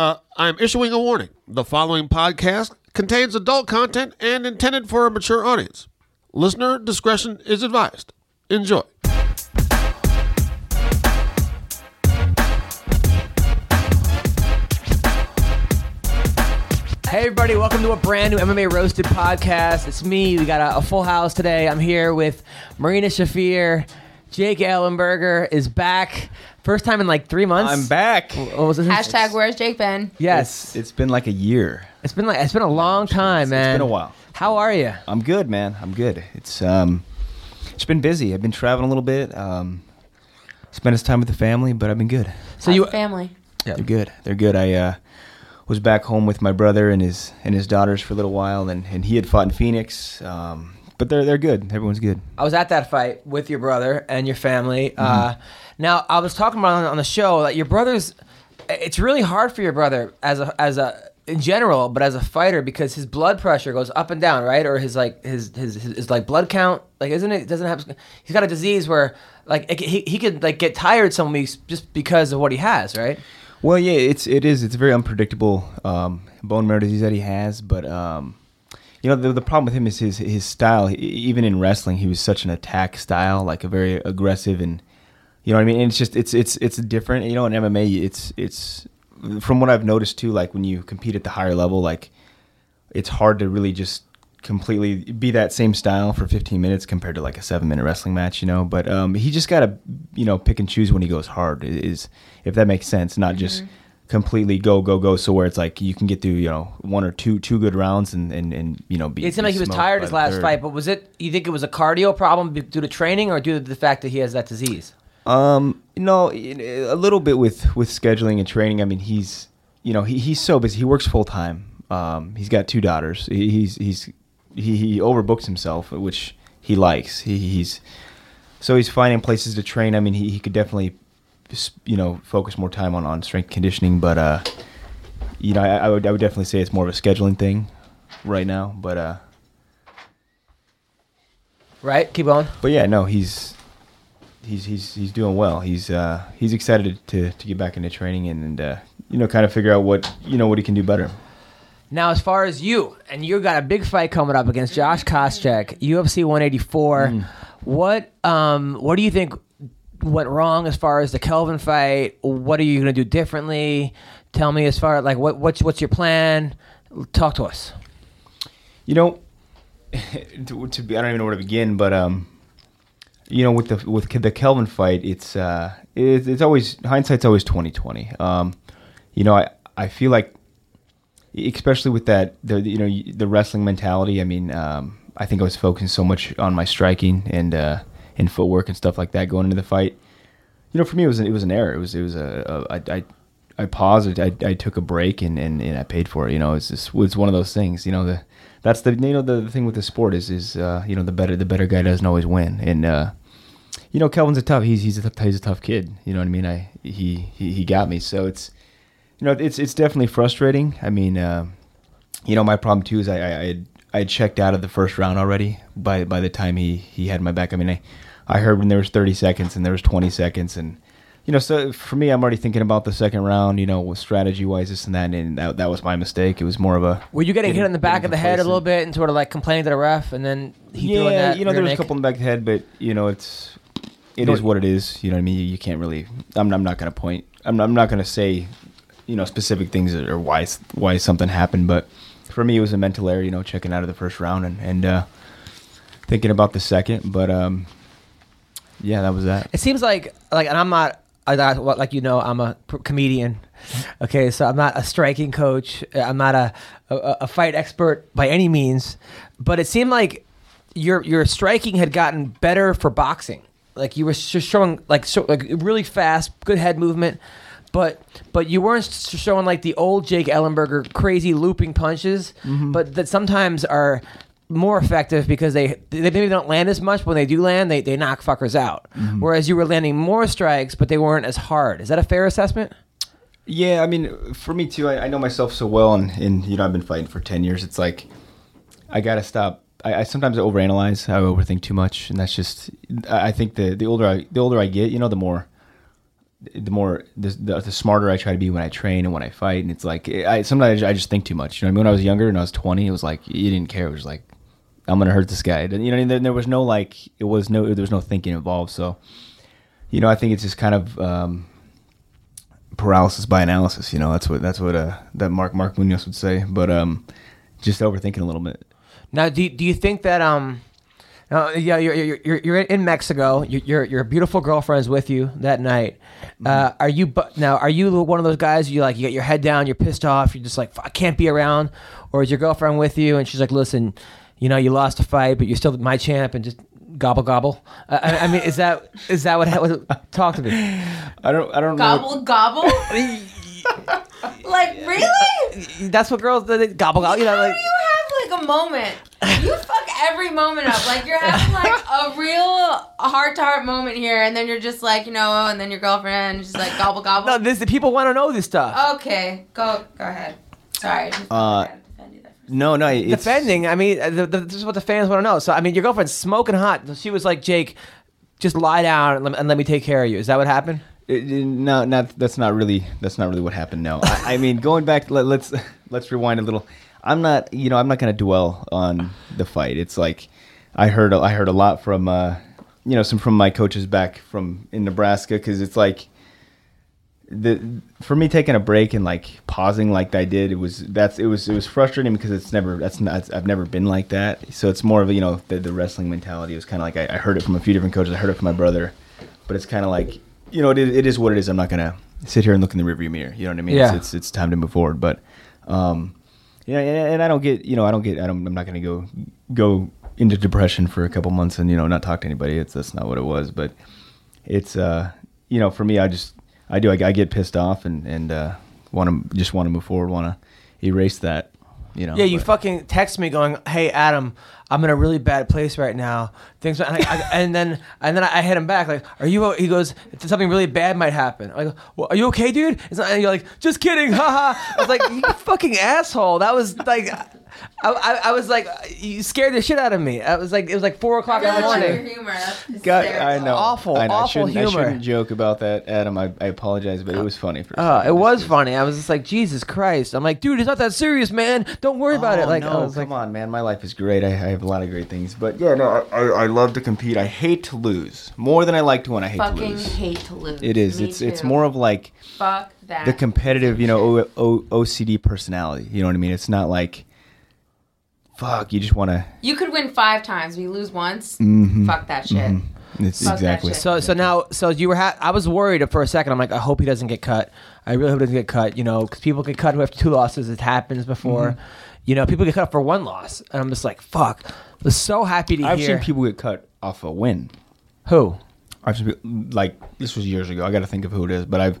Uh, I'm issuing a warning. The following podcast contains adult content and intended for a mature audience. Listener discretion is advised. Enjoy. Hey everybody, welcome to a brand new MMA Roasted podcast. It's me. We got a, a full house today. I'm here with Marina Shafir. Jake Ellenberger is back. First time in like three months. I'm back. What was it? Hashtag where's Jake Ben? Yes. It's been like a year. it's been like it's been a long time, It's man. been a while. How are you? I'm good, man. I'm good. It's um, it's been busy. I've been traveling a little bit. Um, spent some time with the family, but I've been good. So you family. Yeah. They're good. They're good. I uh, was back home with my brother and his and his daughters for a little while, and, and he had fought in Phoenix. Um, but they're they're good. Everyone's good. I was at that fight with your brother and your family. Mm-hmm. Uh, now I was talking about on, on the show that your brother's. It's really hard for your brother as a as a in general, but as a fighter because his blood pressure goes up and down, right? Or his like his his, his, his like blood count, like isn't it? Doesn't have. He's got a disease where like it, he he could like get tired some weeks just because of what he has, right? Well, yeah, it's it is. It's very unpredictable um, bone marrow disease that he has. But um, you know, the, the problem with him is his his style. E- Even in wrestling, he was such an attack style, like a very aggressive and you know what I mean. And it's just it's it's it's different. You know, in MMA, it's it's from what I've noticed too. Like when you compete at the higher level, like it's hard to really just completely be that same style for 15 minutes compared to like a seven minute wrestling match, you know. But um, he just got to, you know, pick and choose when he goes hard. Is if that makes sense, not just completely go go go. So where it's like you can get through, you know, one or two two good rounds and and, and you know be. It seemed like he was tired his last third. fight, but was it? You think it was a cardio problem due to training, or due to the fact that he has that disease? Um, no, a little bit with with scheduling and training. I mean, he's you know he, he's so busy. He works full time. Um, he's got two daughters. He, he's he's he, he overbooks himself, which he likes. He, he's so he's finding places to train. I mean, he, he could definitely you know focus more time on on strength conditioning, but uh, you know, I, I would I would definitely say it's more of a scheduling thing right now. But uh, Right? Keep going. but yeah, no, he's he's he's he's doing well. He's uh he's excited to to get back into training and, and uh, you know kind of figure out what you know what he can do better. Now, as far as you, and you got a big fight coming up against Josh Koscheck, UFC 184. Mm. What um what do you think went wrong as far as the Kelvin fight? What are you going to do differently? Tell me as far like what what's what's your plan? Talk to us. You know, to, to be I don't even know where to begin, but um, you know with the with the Kelvin fight, it's uh it's, it's always hindsight's always twenty twenty. Um, you know I I feel like especially with that the you know the wrestling mentality. I mean, um, I think I was focusing so much on my striking and uh, and footwork and stuff like that going into the fight. You know, for me, it was an, it was an error. It was it was a, a I, I I paused. I, I took a break and, and, and I paid for it. You know, it's just it's one of those things. You know, the that's the you know the, the thing with the sport is is uh, you know the better the better guy doesn't always win. And uh, you know, Kelvin's a tough. He's he's a tough, he's a tough kid. You know what I mean? I he he, he got me. So it's you know it's it's definitely frustrating. I mean, uh, you know, my problem too is I I I had, I had checked out of the first round already by by the time he he had my back. I mean, I I heard when there was 30 seconds and there was 20 seconds and you know, so for me, I'm already thinking about the second round. You know, strategy wise, this and that, and that, that was my mistake. It was more of a. Were you getting hit in the back of the head a little bit and sort of like complaining to the ref, and then he threw in Yeah, you know, there was a couple in the back of the head, but you know, it's it is what it is. You know what I mean? You, you can't really. I'm, I'm not going to point. I'm, I'm not going to say, you know, specific things or why why something happened, but for me, it was a mental error. You know, checking out of the first round and and uh, thinking about the second, but um, yeah, that was that. It seems like like, and I'm not. I, I- like you know, I'm a comedian. Okay, so I'm not a striking coach. I'm not a, a a fight expert by any means. But it seemed like your your striking had gotten better for boxing. Like you were just showing like so like really fast, good head movement. but but you weren't showing like the old Jake Ellenberger crazy looping punches, Mm-hmm. but that sometimes are more effective because they they maybe don't land as much. But when they do land, they they knock fuckers out. Mm-hmm. Whereas you were landing more strikes, but they weren't as hard. Is that a fair assessment? Yeah, I mean, for me too, I, I know myself so well, and, and you know, I've been fighting for ten years. It's like I gotta stop. I, I sometimes overanalyze. I overthink too much, and that's just. I think the the older I the older I get, you know, the more the more the, the, the smarter I try to be when I train and when I fight. And it's like I sometimes I just think too much. You know, I mean? when I was younger and I was twenty, it was like you didn't care. It was like I'm gonna hurt this guy. You know, I mean? there, there was no like it was no there was no thinking involved. So, you know, I think it's just kind of. Um, paralysis by analysis. You know, that's what that's what uh, that Mark Mark Munoz would say. But um, just overthinking a little bit. Now, do do you think that um, uh, yeah, you're you're you're, you're in Mexico. Your your your beautiful girlfriend's with you that night. Uh, are you now? Are you one of those guys? You like you got your head down, you're pissed off, you're just like I can't be around, or is your girlfriend with you and she's like, listen, you know, you lost a fight, but you're still my champ, and just gobble gobble. Uh, I, I mean, is that is that what? what talk to me. I don't I don't know. Gobble gobble. like really? That's what girls they gobble gobble. You know, How like do you have like a moment? You fuck every moment up. Like you're having like a real heart to heart moment here, and then you're just like you know, and then your girlfriend is just like gobble gobble. no, this the people want to know this stuff. Okay, go go ahead. Sorry. Uh, had to defend you there for a No, no. It's, defending. I mean, the, the, this is what the fans want to know. So, I mean, your girlfriend's smoking hot. She was like, Jake, just lie down and let, and let me take care of you. Is that what happened? It, it- no, not that's not really that's not really what happened. No, I, I mean going back. Let, let's let's rewind a little. I'm not you know I'm not gonna dwell on the fight. It's like I heard I heard a lot from uh, you know some from my coaches back from in Nebraska because it's like the for me taking a break and like pausing like I did it was that's it was it was frustrating because it's never that's not I've never been like that. So it's more of a you know the, the wrestling mentality. It was kind of like I, I heard it from a few different coaches. I heard it from my brother. But it's kind of like you know it, is- it is what it is. I'm not gonna sit here and look in the rearview mirror. You know what I mean? Yeah. it's, it's it's time to move forward. But um yeah and, and I don't get you know I don't get I don't I'm not gonna go go into depression for a couple months and you know not talk to anybody it's that's not what it was but it's uh you know for me i just i do i, I get pissed off and and uh want to just want to move forward want to erase that you know Yeah, you but- fucking text me going, "Hey, Adam, I'm in a really bad place right now." Things, and, I, I, and then and then I hit him back like, "Are you?" o-" He goes, "Something really bad might happen." I go, well, "Are you okay, dude?" It's not, and you're like, "Just kidding, haha." I was like, "You fucking asshole." That was like, I, I, I was like, you scared the shit out of me. I was like, it was like four o'clock in the really like your morning. humor. God. I know. Awful, I know. I awful shouldn't, I shouldn't joke about that, Adam. I, I apologize, but it was funny for. a Oh, it was funny. I was just like, Jesus Christ. I'm like, dude, it's not that serious, man. Don't worry about it. Oh, Like, no, I was come like, on, man. My life is great. I, I have a lot of great things, but yeah, no, I, I, I love to compete. I hate to lose more than I like to win. I hate to Fucking lose. hate to lose. It is. Me it's it's too. more of like fuck that. the competitive, you know, o, o, OCD personality. You know what I mean? It's not like, fuck, you just want to. You could win five times, but you lose once. Mm-hmm. Fuck that shit. It's Fuck that exactly. shit. So so now so you were ha- I was worried for a second. I'm like I hope he doesn't get cut. I really hope he doesn't get cut. You know, because people get cut who have two losses. It happens before. Mm-hmm. You know, people get cut off for one loss, and I'm just like fuck. I was so happy to I've hear. seen people get cut off a win. who I've seen people, like this was years ago. I got to think of who it is, but I've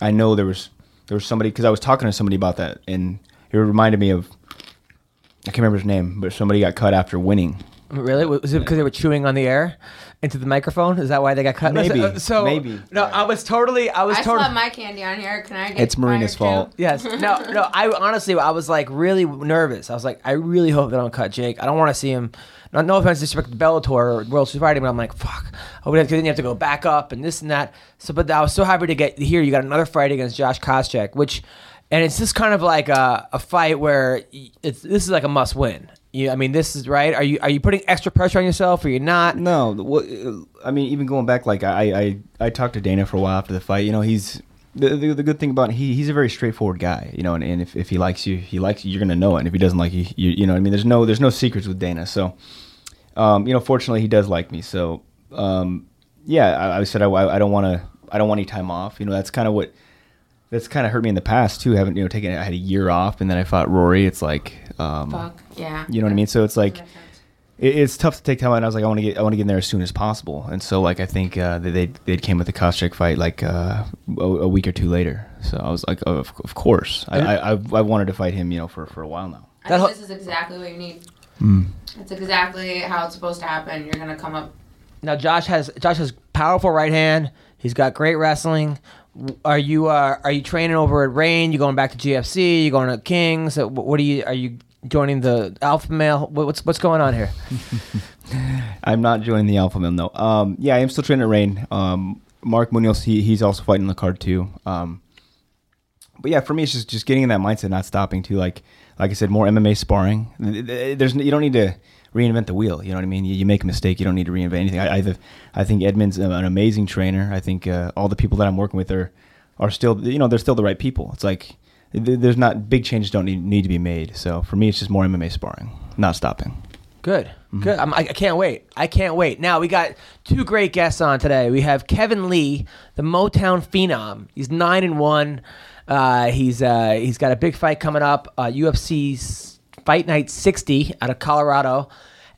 I know there was there was somebody because I was talking to somebody about that, and it reminded me of I can't remember his name, but somebody got cut after winning. really was it because they were chewing on the air into the microphone? Is that why they got cut? Uh, Maybe. So, so- Maybe. No, I was totally. I was totally. I still totally. my candy on here. Can I get it? It's Marina's fault. too? Yes. No, no. I honestly, I was like really nervous. I was like, I really hope they don't cut Jake. I don't want to see him. No, no offense, disrespect to Bellator or World Series Fighting, but I'm like, fuck. Oh, because then you have to go back up and this and that. So, but I was so happy to get here. You got another fight against Josh Koscheck, which, and it's just kind of like a, a fight where it's this is like a must win. You, I mean, this is right. Are you are you putting extra pressure on yourself, or you're not? No, uh, I mean, even going back, like I, I, I talked to Dana for a while after the fight. You know, he's the, the, the good thing about he, he's a very straightforward guy. You know, and, and if, if he likes you, he likes you. You're gonna know it. And if he doesn't like you, you, you know, I mean, there's no there's no secrets with Dana. So, um, you know, fortunately, he does like me. So, um, yeah, I, I said I, I don't want to I don't want any time off. You know, that's kind of what that's kind of hurt me in the past too. Having you know taken I had a year off, and then I fought Rory. It's like, um, Fuck yeah. you know what I mean. So it's like it, it's tough to take time out. And I was like, I want to get, I want to get in there as soon as possible. And so, like, I think uh, they they they came with the Koscheck fight like uh, a, a week or two later. So I was like, of, of course, I, I I've, I've wanted to fight him, you know, for for a while now. I think this is exactly what you need. Hmm. It's exactly how it's supposed to happen. You're gonna come up. Now Josh has Josh has powerful right hand. He's got great wrestling. Are you uh, are you training over at Reign? You going back to GFC? You going to Kings? Uh, What are you? Are you joining the Alpha Male? What's what's going on here? I'm not joining the Alpha Male. No. Um, yeah, I am still training at Reign. Um, Mark Munoz, he, he's also fighting the card too. Um, but yeah, for me, it's just just getting in that mindset, not stopping to like like I said, more MMA sparring. Th- th- There's you don't need to reinvent the wheel. You know what I mean? You, you make a mistake, you don't need to reinvent anything. I I, I think Edmund's an amazing trainer. I think uh, all the people that I'm working with are are still you know they're still the right people. It's like there's not big changes don't need need to be made. So for me, it's just more MMA sparring, not stopping. Good, good. I'm, I, I can't wait. I can't wait. Now we got two great guests on today. We have Kevin Lee, the Motown phenom. He's nine and one. Uh, he's uh, he's got a big fight coming up. Uh, UFC's Fight Night 60 out of Colorado,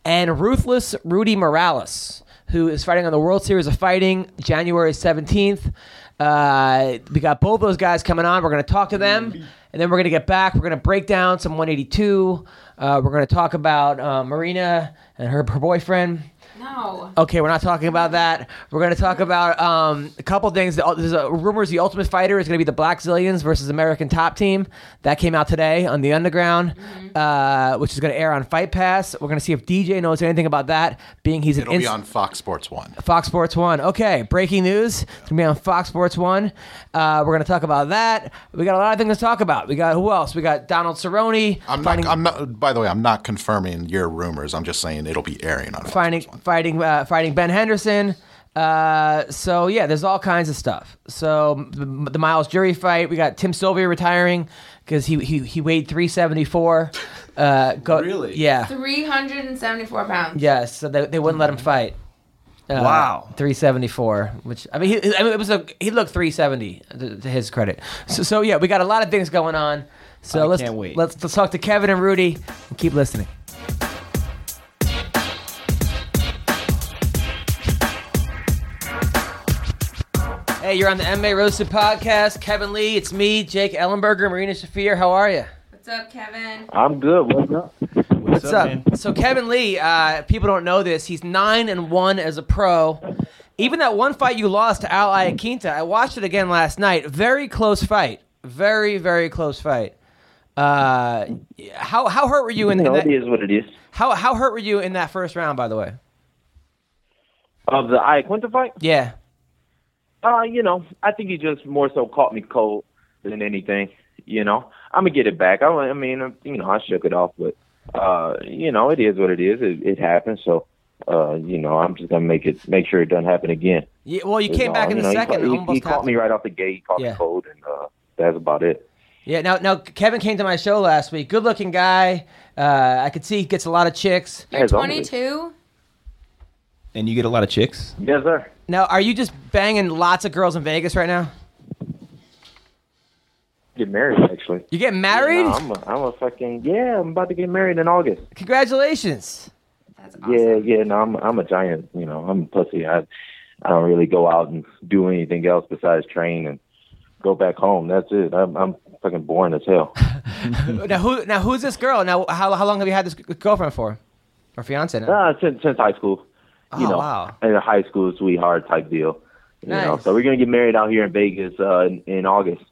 and Ruthless Rudy Morales, who is fighting on the World Series of Fighting January 17th. Uh, we got both those guys coming on. We're going to talk to them, and then we're going to get back. We're going to break down some 182. Uh, we're going to talk about uh, Marina and her, her boyfriend. No. Okay, we're not talking about that. We're going to talk about um, a couple things. There's a, rumors the Ultimate Fighter is going to be the Blackzilians versus American Top Team. That came out today on the Underground, uh, which is going to air on Fight Pass. We're going to see if DJ knows anything about that, being he's an It'll be ins- on Fox Sports One. Fox Sports One. Okay, breaking news. It's gonna be on Fox Sports One. Uh, we're gonna talk about that. We got a lot of things to talk about. We got who else? We got Donald Cerrone I'm fighting, not. I'm not. By the way, I'm not confirming your rumors. I'm just saying it'll be airing on Fox fighting, Sports One. Fighting, uh, fighting Ben Henderson. Uh, so yeah, there's all kinds of stuff. So the, the Myles Jury fight. We got Tim Sylvia retiring because he, he he weighed 374. Uh, go, Really? Yeah. 374 pounds. Yes. So they, they wouldn't let him fight. Uh, Wow. 374, which I mean, he, I mean, it was a he looked 370 to, to his credit. So, so yeah, we got a lot of things going on. So I let's can't wait. let's let's talk to Kevin and Rudy and keep listening. Hey, you're on the MMA Roasted podcast. Kevin Lee, it's me, Jake Ellenberger, Marina Shafir. How are you? What's up, Kevin? I'm good. What's up? What's up? So Kevin Lee, uh, people don't know this. He's nine and one as a pro. Even that one fight you lost to Al Iaquinta, I watched it again last night. Very close fight. Very very close fight. Uh, how how hurt were you in, You in know, that? it is what it is. How how hurt were you in that first round? By the way. Of the Iaquinta fight, Yeah. Uh, you know, I think he just more so caught me cold than anything. You know, I'm gonna get it back. I, I mean, you know, I shook it off, but uh, you know, it is what it is. It, it happens. So, uh, you know, I'm just gonna make it make sure it doesn't happen again. yeah well, you You came know, back in you the know, he second. caught- He, he caught me right off the gate. He caught Yeah. me cold, and uh, that's about it. Yeah. Now now Kevin came to my show last week. Good looking guy. Uh, I could see he gets a lot of chicks. You're As always. 22. And you get a lot of chicks. Yes, sir. Now, are you just banging lots of girls in Vegas right now? Get married actually. You get married? No, I'm a, I'm a fucking yeah. I'm about to get married in August. Congratulations. That's awesome. Yeah, yeah. No, I'm I'm a giant. You know, I'm a pussy. I I don't really go out and do anything else besides train and go back home. That's it. I'm I'm fucking boring as hell. now who now who's this girl? Now how how long have you had this girlfriend for? Or fiance now? uh, since since high school. You Oh, know, wow. in a high school sweetheart type deal. You know, so we're gonna get married out here in Vegas uh, in, in August.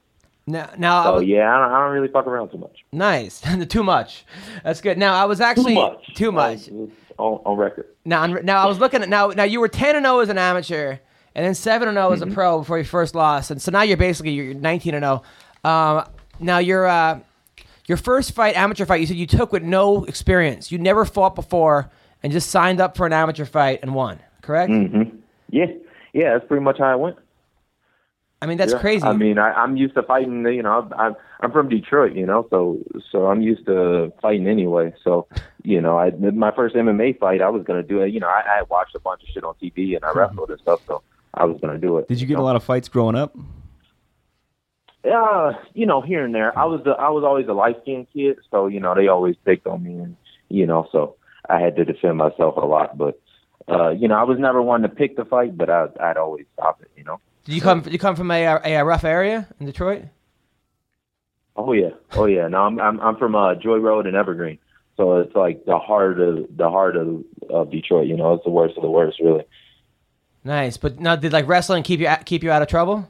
Now, now I So was- yeah, I don't, I don't really fuck around too much. nice. too much. That's good. Now I was actually Too much. Too much. On, on record. Now now I was looking at now now you were 10 and 0 as an amateur and then 7 and 0 as a Mm-hmm. pro before you first lost. And so now you're basically you're 19 and 0. Um now you're uh your first fight amateur fight you said you took with no experience. You never fought before and just signed up for an amateur fight and won. Correct? Mm-hmm. Yeah, yeah. That's pretty much how I went. I mean that's Yeah. crazy. I mean, I, I'm used to fighting. You know, I'm I'm from Detroit. You know, so so I'm used to fighting anyway. So, you know, I my first MMA fight, I was gonna do it. You know, I, I watched a bunch of shit on TV and I wrestled and stuff. So I was gonna do it. Did you get a lot of fights growing up? Yeah, you know, here and there. I was the I was always a light skinned kid, so you know they always picked on me, and you know, so I had to defend myself a lot. But uh, you know, I was never one to pick the fight, but I, I'd always stop it. You know. Did you come? You come from a, a, a rough area in Detroit? Oh yeah, oh yeah. No, I'm I'm I'm from uh, Joy Road and Evergreen, so it's like the heart of the heart of of Detroit. You know, it's the worst of the worst, really. Nice, but now did like wrestling keep you keep you out of trouble?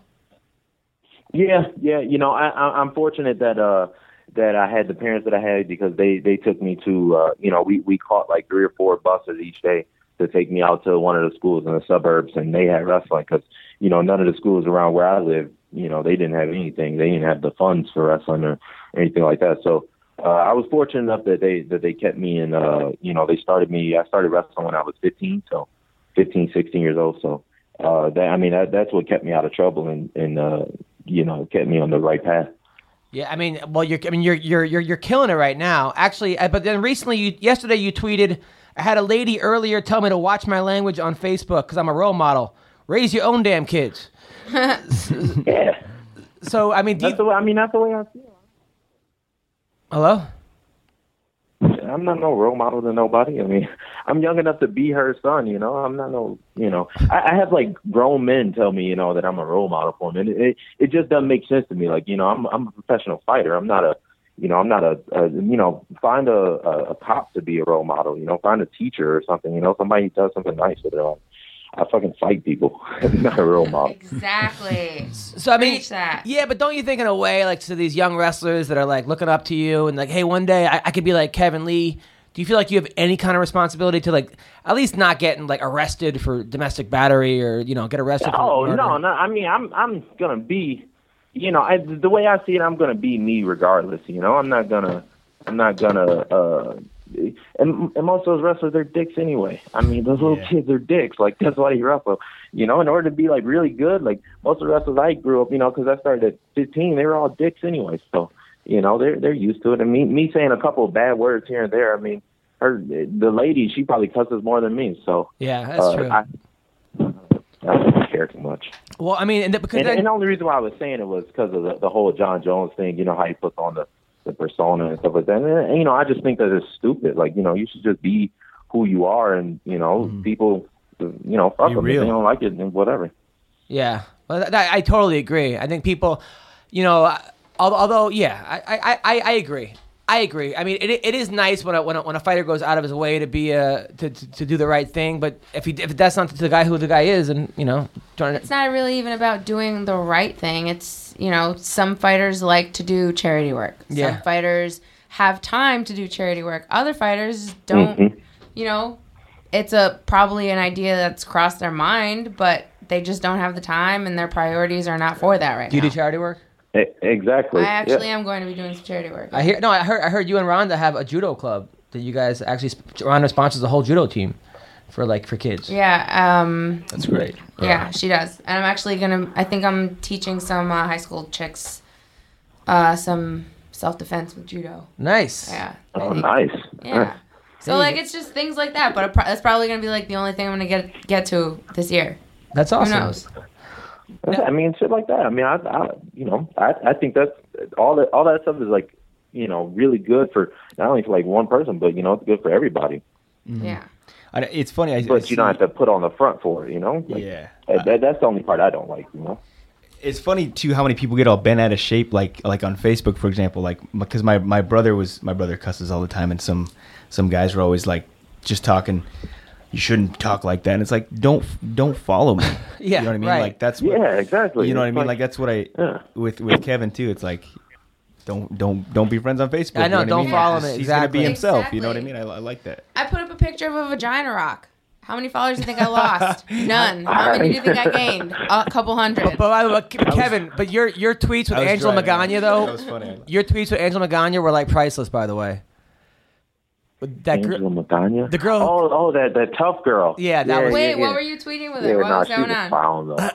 Yeah, yeah. You know, I, I I'm fortunate that uh that I had the parents that I had because they they took me to uh you know we we caught like three or four buses each day to take me out to one of the schools in the suburbs and they had wrestling because you know none of the schools around where I live you know they didn't have anything. They didn't have the funds for wrestling or anything like that. So uh, I was fortunate enough that they that they kept me in uh you know they started me I started wrestling when I was 15 so 15 16 years old. So uh that I mean that that's what kept me out of trouble and and uh you know kept me on the right path Yeah, I mean, well, you're, I mean, you're, you're, you're, you're killing it right now. Actually, but then recently, you, yesterday, you tweeted, I had a lady earlier tell me to watch my language on Facebook because I'm a role model. Raise your own damn kids. yeah So, I mean, that's you, the way I mean that's the way I feel hello? I'm not no role model to nobody. I mean, I'm young enough to be her son. You know, I'm not no. You know, I, I have like grown men tell me, you know, that I'm a role model for them, and it, it it just doesn't make sense to me. Like, you know, I'm I'm a professional fighter. I'm not a, you know, I'm not a, a you know, find a, a a cop to be a role model. You know, find a teacher or something. You know, somebody who does something nice with their own. I fucking fight people. I'm not a real model. Exactly. So, I mean, Preach that. yeah, but don't you think in a way, like, to these young wrestlers that are like looking up to you and like, hey, one day I, I could be like Kevin Lee. Do you feel like you have any kind of responsibility to like at least not getting like arrested for domestic battery or you know get arrested? for Oh murder? no, no. I mean, I'm I'm gonna be, you know, I, the way I see it, I'm gonna be me regardless. You know, I'm not gonna, I'm not gonna. uh and, and most of those wrestlers, they're dicks anyway. I mean, those little kids are dicks. Like that's why you wrestle. You know, in order to be like really good, like most of the wrestlers I grew up, you know, because I started at 15, they were all dicks anyway. So, you know, they're they're used to it. And me me saying a couple of bad words here and there, I mean, her the lady, she probably cusses more than me. So Yeah, that's uh, true. I, I don't care too much. well, I mean, and because And, then, and the only reason why I was saying it was because of the, the whole Jon Jones thing. You know how he puts on the the persona and stuff like that. And, and, you know, I just think that it's stupid. Like you know, you should just be who you are, and you know, people, you know, fuck them they don't like it, and whatever. Yeah, well, th- I, I totally agree. I think people, you know, uh, although yeah, I, I, I, I agree. I agree. I mean, it, it is nice when a, when, a, when a fighter goes out of his way to be a to, to, to do the right thing. But if he if that's not the guy who the guy is, and you know, turn it, It's not really even about doing the right thing. It's, you know, some fighters like to do charity work. Yeah. Some fighters have time to do charity work. Other fighters don't, Mm-hmm. you know, it's a probably an idea that's crossed their mind, but they just don't have the time and their priorities are not for that right do you now. do charity work? Exactly. I actually yeah. am going to be doing some charity work. I hear no. I heard I heard you and Ronda have a judo club that you guys actually sp- Ronda sponsors the whole judo team for like for kids. yeah, um, That's great. Yeah, she does. And I'm actually gonna. I think I'm teaching some uh, high school chicks uh, some self defense with judo. Nice. Yeah. Oh, nice. Yeah. So like it's just things like that, but it pro- that's probably gonna be like the only thing I'm gonna get get to this year. That's awesome. Who knows? Yeah, I mean, shit like that. I mean, I, I you know, I, I think that's all that all that stuff is like, you know, really good for not only for like one person, but you know, it's good for everybody. Mm-hmm. Yeah. I, it's funny. I, I But you don't have to put on the front for it, you know. Like, Yeah. that, that- that's the only part I don't like, you know. it's funny too how many people get all bent out of shape like like on Facebook for example like because my my brother was my brother cusses all the time and some some guys were always like just talking you shouldn't talk like that and it's like don't don't follow me Yeah, you know what I mean right. like that's what, Yeah, exactly. you know what I mean like- like that's what I Yeah. with with Kevin too it's like don't don't don't be friends on Facebook I know, you what don't mean? follow He's- me, he's gonna be exactly. himself you know what I mean I, I like that I put up a picture of a vagina rock. How many followers do you think I lost? None. How many do you think I gained? A couple hundred. But by the way, Ke- Kevin, but your your tweets with I Angela driving. Magana though, that was funny your tweets with Angela Magana were like priceless. By the way, With that girl, Angela Magana. the girl- Oh, oh, that that tough girl. Yeah, that was- Wait, yeah, what yeah. were you tweeting with Yeah, her? What no, was going on? clown though.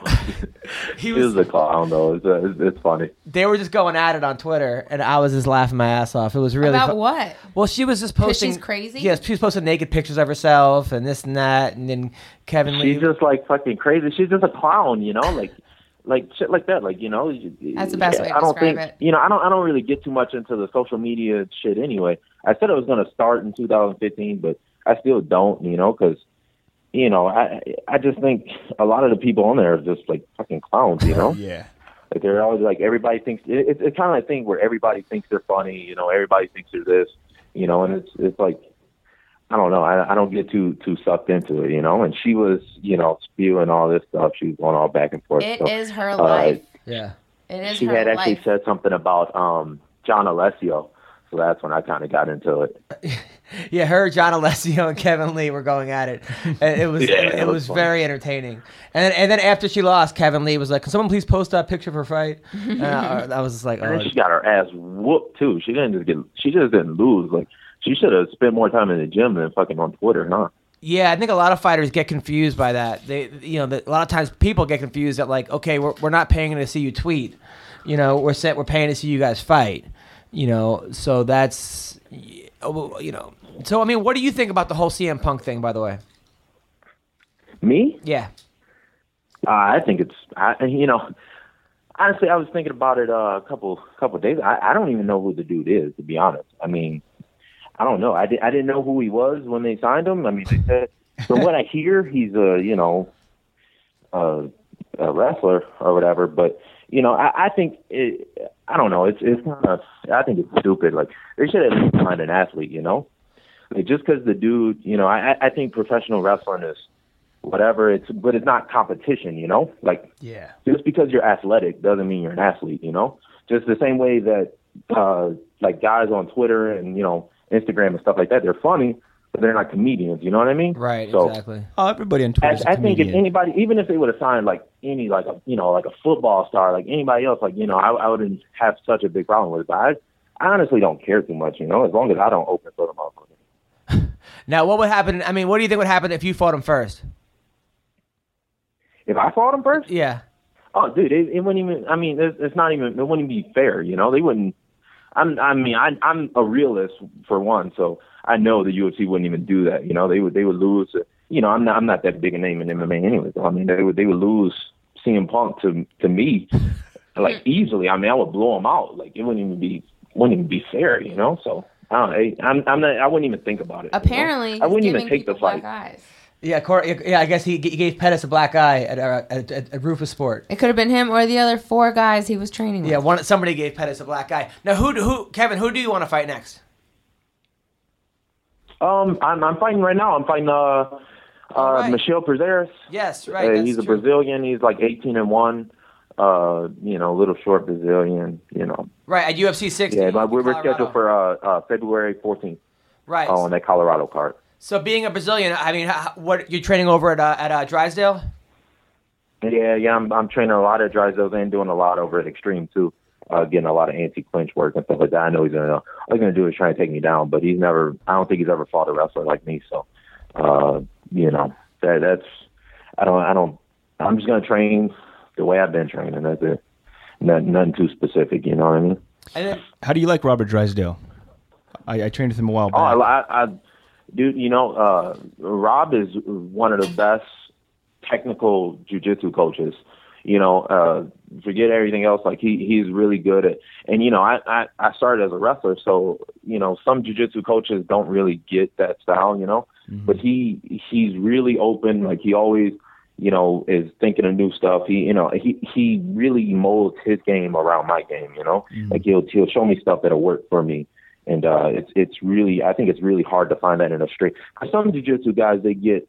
he was was a clown though. It's, uh, it's, it's funny. they were just going at it on Twitter, and I was just laughing my ass off. It was really About fu- what? Well, she was just posting. she's crazy? Yes, she was posting naked pictures of herself and this and that, and then Kevin Lee. She's just like fucking crazy. She's just a clown, you know, like like shit like that. Like you know, That's the best way to I don't describe think it. you know. I don't. I don't really get too much into the social media shit anyway. I said it was going to start in 2015, but I still don't, you know, because you know, I I just think a lot of the people on there are just like fucking clowns, you know. Yeah. Like they're always like everybody thinks it, it's it's kind of like thing where everybody thinks they're funny, you know. Everybody thinks they're this, you know, and it's it's like I don't know. I I don't get too too sucked into it, you know. And she was, you know, spewing all this stuff. She was going all back and forth. It so, is her uh, life. Yeah. It is she her had actually life. said something about um John Alessio. So that's when I kind of got into it. Yeah, her, John Alessio, and Kevin Lee were going at it. And it was Yeah, it, it was, was very entertaining. And then, and then after she lost, Kevin Lee was like, "Can someone please post that picture of her fight?" And I, I was just like, And "Oh, then she got her ass whooped too. She didn't just get. She just didn't lose. Like she should have spent more time in the gym than fucking on Twitter, huh? Yeah, I think a lot of fighters get confused by that. They, you know, the, a lot of times people get confused that like, okay, we're, we're not paying to see you tweet. You know, we're set, we're paying to see you guys fight. You know, so that's, oh, you know, so I mean, what do you think about the whole CM Punk thing? By the way, Me? yeah, Uh, I think it's. I you know, honestly, I was thinking about it uh, a couple couple days. I, I don't even know who the dude is, to be honest. I mean, I don't know. I, di- I didn't know who he was when they signed him. I mean, they said from what I hear, he's a you know, a, a wrestler or whatever. But you know, I, I think it, I don't know. It's it's kind of. I think it's stupid. Like they should have signed an athlete. You know, like, just because the dude. You know, I I think professional wrestling is whatever. It's but it's not competition. You know, like yeah, just because you're athletic doesn't mean you're an athlete, you know? Just the same way that uh like guys on Twitter and, you know, Instagram and stuff like that, they're funny, but they're not comedians, you know what I mean? right, So exactly. Oh, everybody on Twitter. I think if anybody even if they would have signed like any like a you know, like a football star, like anybody else, like, you know, I, I wouldn't have such a big problem with it. But I I honestly don't care too much, you know, as long as I don't open for the motherfucker. Now, what would happen? I mean, what do you think would happen if you fought him first? If I fought him first, Yeah, Oh, dude, it, it wouldn't even. I mean, it's, it's not even. It wouldn't even be fair. You know, they wouldn't. I'm. I mean, I, I'm a realist for one, so I know the UFC wouldn't even do that. You know, they would. They would lose. You know, I'm not. I'm not that big a name in MMA anyway. So I mean, they would. They would lose CM Punk to to me, like easily. I mean, I would blow him out. Like it wouldn't even be. Wouldn't even be fair. You know, so. I don't, I, I'm, I'm not. I wouldn't even think about it. you know? Apparently, I wouldn't even take the fight. eyes. Yeah, Cor- yeah. I guess he, he gave Pettis a black eye at uh, at, at, at Roufusport. It could have been him or the other four guys he was training with. Yeah, one somebody gave Pettis a black eye. Now, who do- who Kevin? Who do you want to fight next? Um, I'm, I'm fighting right now. I'm fighting uh, uh, right. Michel Prazeres. Yes, right. Uh, he's a true. Brazilian. He's like 18 and one. Uh, you know, a little short Brazilian. You know, Right at UFC 60. yeah. But we were scheduled for uh, uh February 14th right. on that Colorado card. So being a Brazilian, I mean, h- what you're training over at uh, at uh, Drysdale? Yeah, yeah. I'm I'm training a lot at Drysdale and doing a lot over at Extreme too. Uh, getting a lot of anti-clinch work and stuff like that. I know he's gonna. All he's gonna do is try and take me down, but he's never. I don't think he's ever fought a wrestler like me. So, uh, you know, that that's. I don't. I don't. I'm just gonna train the way I've been training. That's it. Nothing, nothing too specific. You know what I mean? And then, How do you like Robert Drysdale? I, I trained with him a while back. Oh, I, I, I dude, you know, uh, Rob is one of the best technical jujitsu coaches. You know, uh, forget everything else. Like he, he's really good at, and you know, I, I, I started as a wrestler, so you know, some jujitsu coaches don't really get that style. You know, but he, he's really open. Like he always, you know, is thinking of new stuff. He, you know, he, he really molds his game around my game. You know, like he'll, he'll show me stuff that'll work for me and uh, it's it's really I think it's really hard to find that in a straight. Some jiu-jitsu guys they get,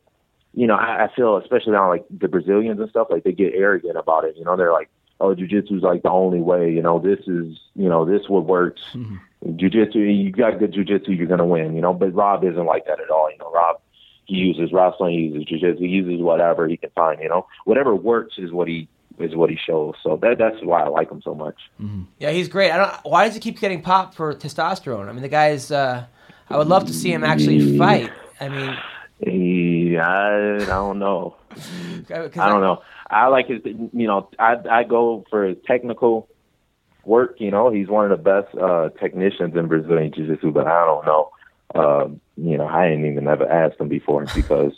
you know, I, I feel especially on like the Brazilians and stuff like they get arrogant about it. You know, they're like, oh, jiu-jitsu's like the only way. You know, this is you know this what works. Jiu-jitsu, you got good jiu-jitsu, you're gonna win. You know, but Rob isn't like that at all. You know, Rob he uses wrestling, he uses jiu-jitsu, he uses whatever he can find. You know, whatever works is what he is what he shows. So that that's why I like him so much. yeah, he's great. I don't. Why does he keep getting popped for testosterone? I mean, the guy's. Uh, I would love to see him actually fight. I mean, He, I, I don't know. I don't know. I like his. You know, I I go for his technical work. You know, he's one of the best uh, technicians in Brazilian Jiu-Jitsu. But I don't know. Um, you know, I ain't even ever asked him before because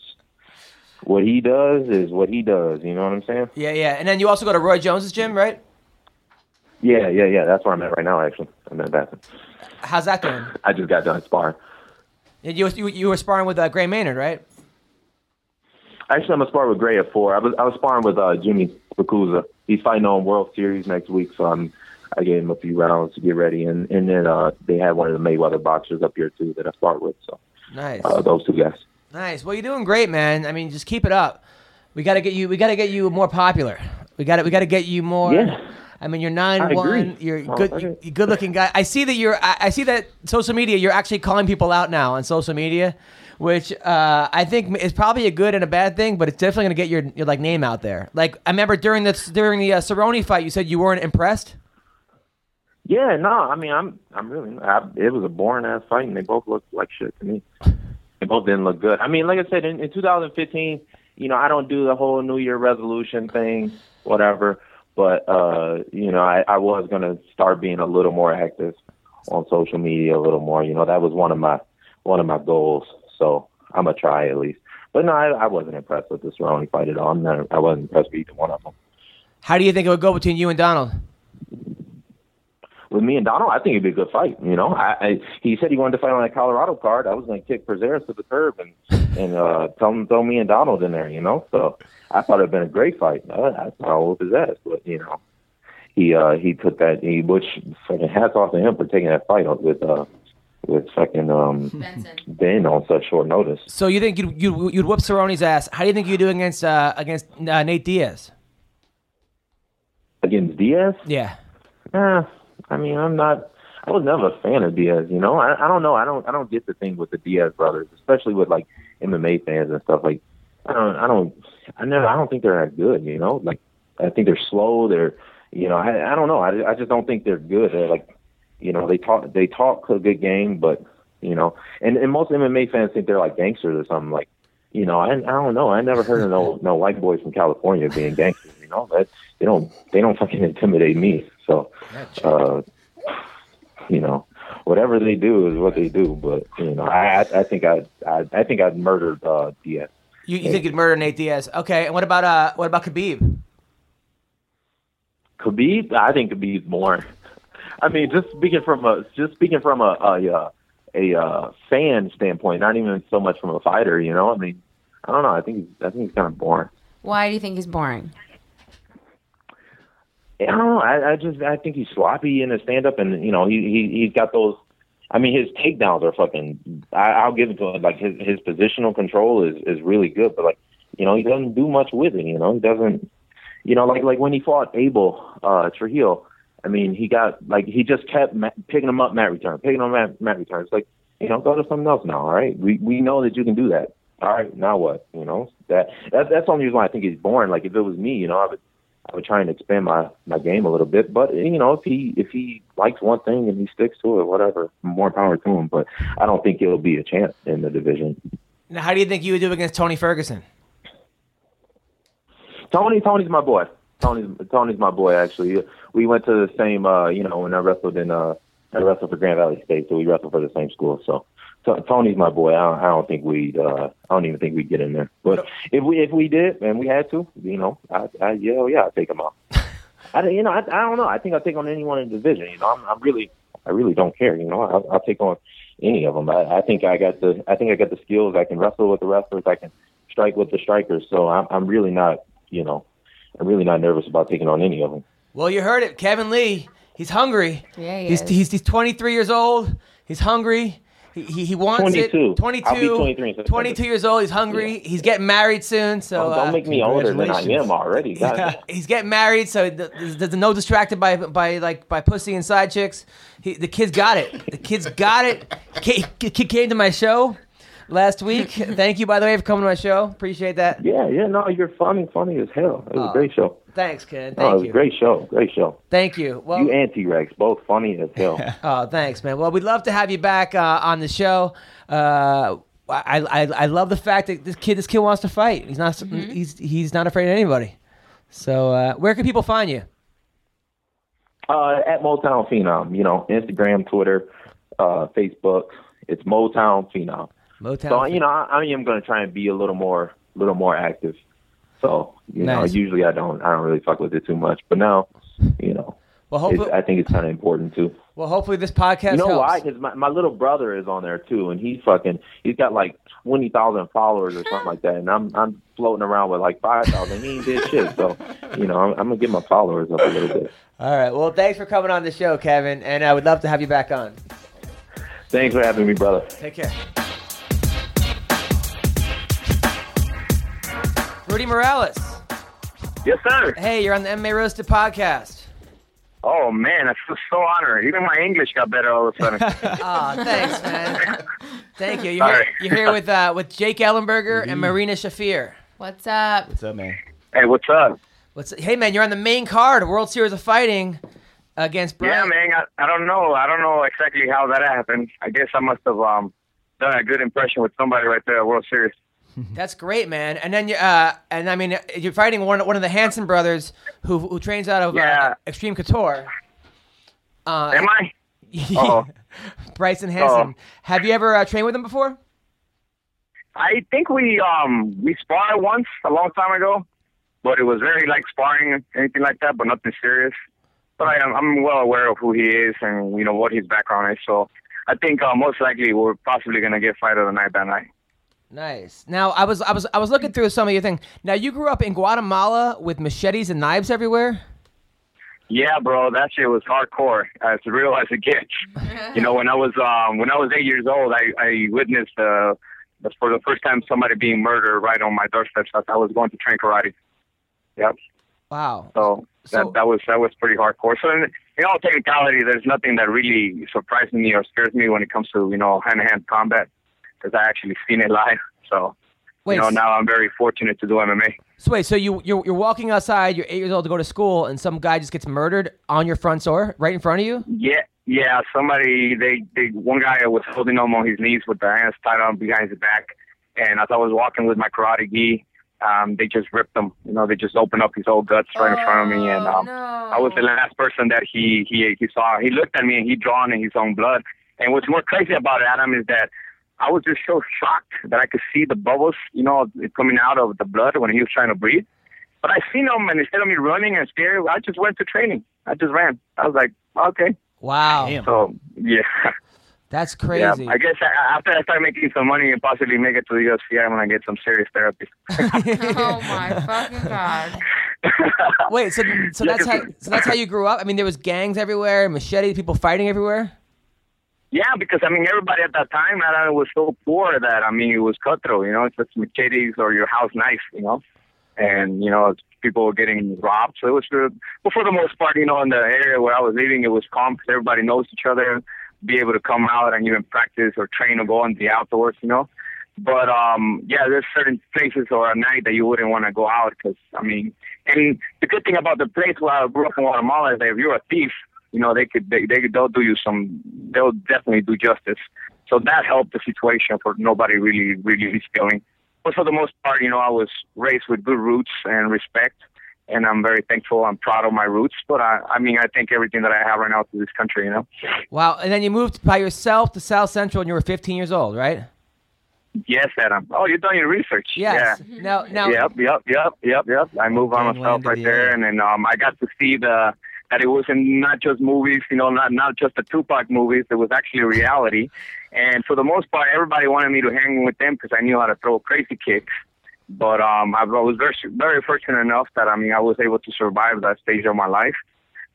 what he does is what he does. You know what I'm saying? Yeah, yeah. And then you also go to Roy Jones's gym, right? Yeah, yeah, yeah. That's where I'm at right now. Actually, I'm at Bassin. How's that going? I just got done sparring. You, you, you were sparring with uh, Gray Maynard, right? Actually, I'm gonna spar with Gray at four. I was I was sparring with uh, Jimmy Bakuza. He's fighting on World Series next week, so I'm I gave him a few rounds to get ready, and and then uh, they had one of the Mayweather boxers up here too that I sparred with. So Nice. uh, those two guys. Nice. Well, you're doing great, man. I mean, just keep it up. We got to get you. We got to get you more popular. We got to. We got to get you more. Yeah. I mean, you're nine I one. agree. You're good. You're good looking guy. I see that you're. I, I see that social media. You're actually calling people out now on social media, which uh, I think is probably a good and a bad thing. But it's definitely gonna get your, your like name out there. Like I remember during the during the uh, Cerrone fight, you said you weren't impressed. Yeah, no, I mean, I'm, I'm really. I, it was a boring ass fight, and they both looked like shit to me. They both didn't look good. I mean, like I said, in, in 2015, you know, I don't do the whole New Year resolution thing, whatever. But uh, you know, I, I was gonna start being a little more active on social media, a little more. You know, that was one of my one of my goals. So I'm gonna try at least. But no, I, I wasn't impressed with this Cerrone fight at all. Not, I wasn't impressed with either one of them. How do you think it would go between you and Donald? With me and Donald, I think it'd be a good fight. You know, I, I he said he wanted to fight on that Colorado card. I was going to kick Prazeres to the curb and and uh, tell him throw me and Donald in there. You know, so I thought it'd been a great fight. I, I thought I'll whoop his ass, but you know, he uh, he took that. He which fucking hats off to him for taking that fight with uh with fucking um Benson. Ben on such short notice. So you think you'd you'd, you'd whoop Cerrone's ass? How do you think you do against uh, against uh, Nate Diaz? Against Diaz, Yeah. Eh, I mean, I'm not. I was never a fan of Diaz. You know, I, I don't know. I don't. I don't get the thing with the Diaz brothers, especially with like MMA fans and stuff. Like, I don't. I don't. I never. I don't think they're that good. You know, like I think they're slow. They're. You know, I. I don't know. I. I just don't think they're good. They're like, you know, they talk. They talk a good game, but you know, and and most MMA fans think they're like gangsters or something. Like, you know, I. I don't know. I never heard of no no white boys from California being gangsters. You know, that they don't. They don't fucking intimidate me. So uh, you know, whatever they do is what they do. But you know, I I I think I I, I think I'd murdered uh, Diaz. You, you think you'd murder Nate Diaz? Okay. And what about uh what about Khabib? Khabib, I think Khabib's more. I mean, just speaking from a just speaking from a a, uh, a uh, fan standpoint, not even so much from a fighter. You know, I mean, I don't know. I think I think he's kind of boring. Why do you think he's boring? I don't know. I, I just I think he's sloppy in his stand up, and you know he he he's got those. I mean, his takedowns are fucking. I, I'll give it to him. Like his his positional control is is really good, but like you know he doesn't do much with it. You know he doesn't. You know, like like when he fought Abel uh, Trujillo. I mean, he got like he just kept ma- picking him up, mat return, picking him up, mat return. It's like you know, go to something else now. All right, we we know that you can do that. All right, now what? You know that, that that's the only reason why I think he's boring. Like if it was me, you know, I would I would try and expand my my game a little bit. But you know, if he if he likes one thing and he sticks to it, whatever, more power to him. But I don't think he'll be a champ in the division. Now, how do you think you would do against Tony Ferguson? Tony, Tony's my boy. Tony's Tony's my boy. Actually, we went to the same. uh, You know, when I wrestled in uh, I wrestled for Grand Valley State, so we wrestled for the same school. So. So Tony's my boy. I don't, I don't think we'd. Uh, I don't even think we'd get in there. But if we if we did and we had to, you know, I, I yeah, oh, yeah, I'd take him out. I you know I, I don't know. I think I'd take on anyone in the division. You know, I'm, I'm really I really don't care. You know, I'll, I'll take on any of them. I, I think I got the I think I got the skills. I can wrestle with the wrestlers. I can strike with the strikers. So I'm I'm really not you know I'm really not nervous about taking on any of them. Well, you heard it, Kevin Lee. He's hungry. Yeah, he he's, is. he's he's 23 years old. He's hungry. He, he, he wants 22. it. 22. I'll be 23 in 22 years old. He's hungry. He's getting married soon. So Don't, don't uh, make me older than I am already. Yeah, he's getting married, so th- there's, there's no distracted by by like by pussy and side chicks. He, the kid's got it. The kid's got it. Kid, kid came to my show last week. Thank you, by the way, for coming to my show. Appreciate that. Yeah, yeah, no, you're funny, funny as hell. It was Oh. a great show. Thanks, kid. No, it Thank was a great show, great show. Thank you. Well, You and T Rex, both funny as hell. Oh, thanks, man. Well, we'd love to have you back uh, on the show. Uh, I, I I love the fact that this kid this kid wants to fight. He's not he's he's not afraid of anybody. So uh, where can people find you? uh, at Motown Phenom, you know, Instagram, Twitter, uh, Facebook. It's Motown Phenom. Motown. So you know, I, I am going to try and be a little more, little more active. So you know, usually I don't, I don't really fuck with it too much, but now, you know, Well, hopefully, I think it's kind of important too. well, hopefully this podcast You know helps. why? Because my, my little brother is on there too, and he's fucking. He's got like twenty thousand followers or something like that, and I'm I'm floating around with like five thousand. He ain't did shit, so you know I'm, I'm gonna get my followers up a little bit. All right. Well, thanks for coming on the show, Kevin, and I would love to have you back on. Thanks for having me, brother. Take care. Rudy Morales. Yes, sir. Hey, you're on the MMA Roasted podcast. Oh man, I feel so honored. Even my English got better all of a sudden. oh, thanks, man. Thank you. You're All here, you're here with uh, with Jake Ellenberger and Marina Shafir. What's up? What's up, man? hey, what's up? What's hey man? You're on the main card, World Series of Fighting, against Yeah, man. I, I don't know. I don't know exactly how that happened. I guess I must have um done a good impression with somebody right there at World Series. That's great, man. And then you uh, and I mean, you're fighting one one of the Hanson brothers who who trains out of uh, Extreme Couture. Uh, Am I? Oh. Bryson Hanson. Oh. Have you ever uh, trained with him before? I think we um we sparred once a long time ago, but it was very like sparring, anything like that, but nothing serious. But I am I'm well aware of who he is and you know what his background is. So I think uh, most likely we're possibly gonna get fight of the night that night. Nice. Now I was I was I was looking through some of your thing. Now you grew up in Guatemala with machetes and knives everywhere. Yeah, bro, that shit was hardcore, as real as it gets. you know, when I was um when I was eight years old, I I witnessed uh for the first time somebody being murdered right on my doorstep. So I was going to train karate. Yep. Wow. So that So- that was that was pretty hardcore. So in, in all technicality, there's nothing that really surprises me or scares me when it comes to you know hand to hand combat because I actually seen it live. So Wait. you know now I'm very fortunate to do MMA. So wait. So you you're, you're walking outside. You're eight years old to go to school, and some guy just gets murdered on your front door, right in front of you. Yeah, yeah. Somebody, they, they, one guy was holding him on his knees with the hands tied on behind his back, and as I was walking with my karate gi, um, they just ripped him. You know, they just opened up his old guts right in front of me, and um, no. I was the last person that he he he saw. He looked at me and he drawn in his own blood. And what's more crazy about it, Adam, is that I was just so shocked that I could see the bubbles, you know, coming out of the blood when he was trying to breathe. But I seen him, and instead of me running and scared, I just went to training. I just ran. I was like, okay. Wow. So yeah, That's yeah. crazy. I guess after I start making some money and possibly make it to the UFC, I'm gonna get some serious therapy. oh my fucking god. Wait. So so that's how so that's how you grew up. I mean, there was gangs everywhere, machetes, people fighting everywhere. Yeah, because I mean, everybody at that time, it was so poor that I mean, it was cutthroat. You know, it's just machetes or your house knife. You know, and you know, people were getting robbed. So it was good. But for the most part, you know, in the area where I was living, it was calm because everybody knows each other. Be able to come out and even practice or train or go on the outdoors. You know. But um, yeah, there's certain places or a night that you wouldn't want to go out because I mean, and the good thing about the place where I grew up in Guatemala is that if you're a thief, you know they could they, they they'll do you some they'll definitely do justice. So that helped the situation for nobody really really stealing. But for the most part, you know, I was raised with good roots and respect, and I'm very thankful. I'm proud of my roots. But I I mean I think everything that I have right now to this country, you know. Wow. And then you moved by yourself to South Central, and you were 15 years old, right? Yes, Adam. Oh, you've done your research. Yes. Yeah. Now now. Yep, yep, yep, yep, yep. I moved on myself right the there, and then um, I got to see the that it wasn't not just movies, you know, not not just the Tupac movies. It was actually reality, and for the most part, everybody wanted me to hang with them because I knew how to throw crazy kicks. But um, I was very very fortunate enough that I mean I was able to survive that stage of my life.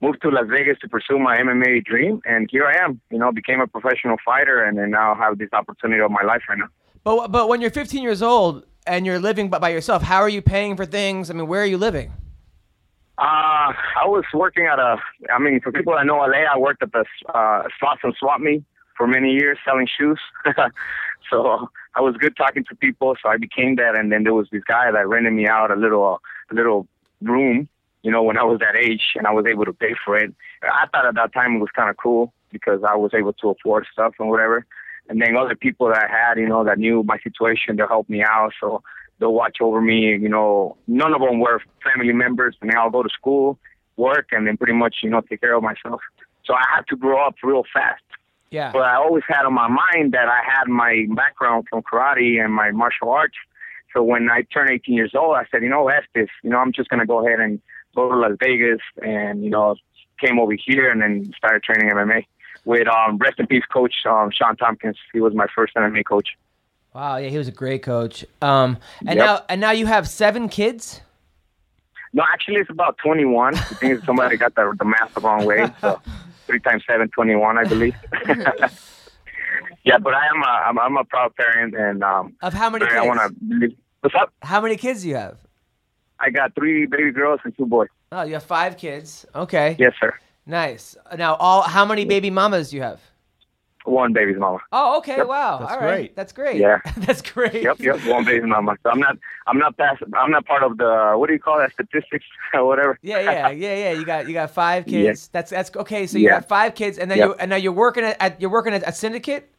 Moved to Las Vegas to pursue my MMA dream, and here I am. You know, became a professional fighter, and then now have this opportunity of my life right now. But but when you're 15 years old and you're living by by yourself, how are you paying for things? I mean, where are you living? Uh, I was working at a, I mean, for people that know LA, I worked at the uh, Slauson Swap Meet for many years selling shoes. so I was good talking to people, so I became that. And then there was this guy that rented me out a little, a little room, you know, when I was that age and I was able to pay for it. I thought at that time it was kind of cool because I was able to afford stuff and whatever. And then other people that I had, you know, that knew my situation, they helped me out. So they'll watch over me. You know, none of them were family members. I mean, I'll go to school, work, and then pretty much, you know, take care of myself. So I had to grow up real fast. Yeah. But I always had on my mind that I had my background from karate and my martial arts. So when I turned 18 years old, I said, you know, F this. You know, I'm just going to go ahead and go to Las Vegas and, you know, came over here and then started training MMA with um, rest in peace coach um, Shawn Tompkins. He was my first MMA coach. Wow, yeah, he was a great coach. Um, and Yep. now and now you have seven kids. No, actually, it's about 21. I think somebody got the, the math the wrong way. So three times seven, 21, I believe. yeah, but I am a, I'm, I'm a proud parent, and um, Of how many I kids? want to. What's up? How many kids do you have? I got three baby girls and two boys. Oh, you have five kids. Okay, Yes, sir. nice. Now, all how many baby mamas do you have? One baby's mama. Oh, okay. Wow. That's all right. great. That's great. Yeah. That's great. Yep, yep. One baby's mama. So I'm not, I'm not past, I'm not part of the what do you call that statistics or whatever. Yeah, yeah, yeah, yeah. You got you got five Yeah. kids. That's that's okay. So you Yeah. got five kids, and then Yep. you and now you're working at, at you're working at, a Syndicate.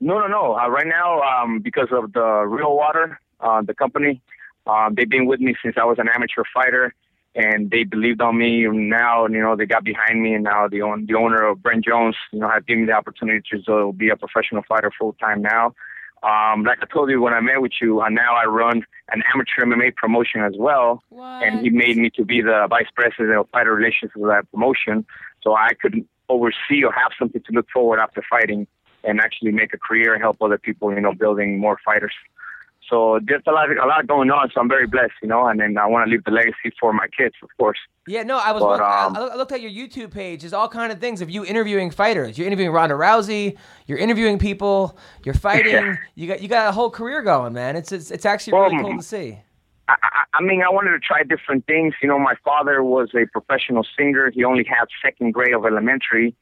No, no, no. Uh, right now, um, because of the Real Water, uh, the company, um, they've been with me since I was an amateur fighter, and they believed on me. And now, you know, they got behind me, and now the own, the owner of Brent Jones, you know, has given me the opportunity to so be a professional fighter full time now. Um, like I told you when I met with you, uh, now I run an amateur MMA promotion as well, and he made me to be the vice president of fighter relations for that promotion, so I could oversee or have something to look forward after fighting and actually make a career and help other people, you know, building more fighters. So there's a lot, a lot going on. So I'm very blessed, you know, and then I want to leave the legacy for my kids, of course. Yeah, no, I was. But, um, I looked at your YouTube page. There's all kind of things of you interviewing fighters. You're interviewing Ronda Rousey. You're interviewing people. You're fighting. Yeah. You got you got a whole career going, man. It's it's, it's actually Well, really cool to see. I, I I mean, I wanted to try different things. You know, my father was a professional singer. He only had second grade of elementary,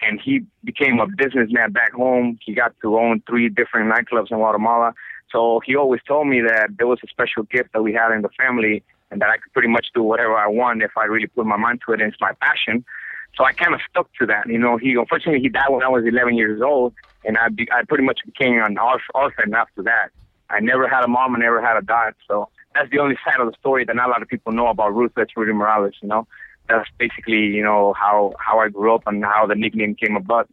and he became a businessman back home. He got to own three different nightclubs in Guatemala. So he always told me that there was a special gift that we had in the family, and that I could pretty much do whatever I want if I really put my mind to it, and it's my passion. So I kind of stuck to that. You know, he unfortunately he died when I was 11 years old, and I be, I pretty much became an orphan after that. I never had a mom, I never had a dad. So that's the only side of the story that not a lot of people know about Ruthless Rudy Morales. You know, that's basically you know how how I grew up and how the nickname came about.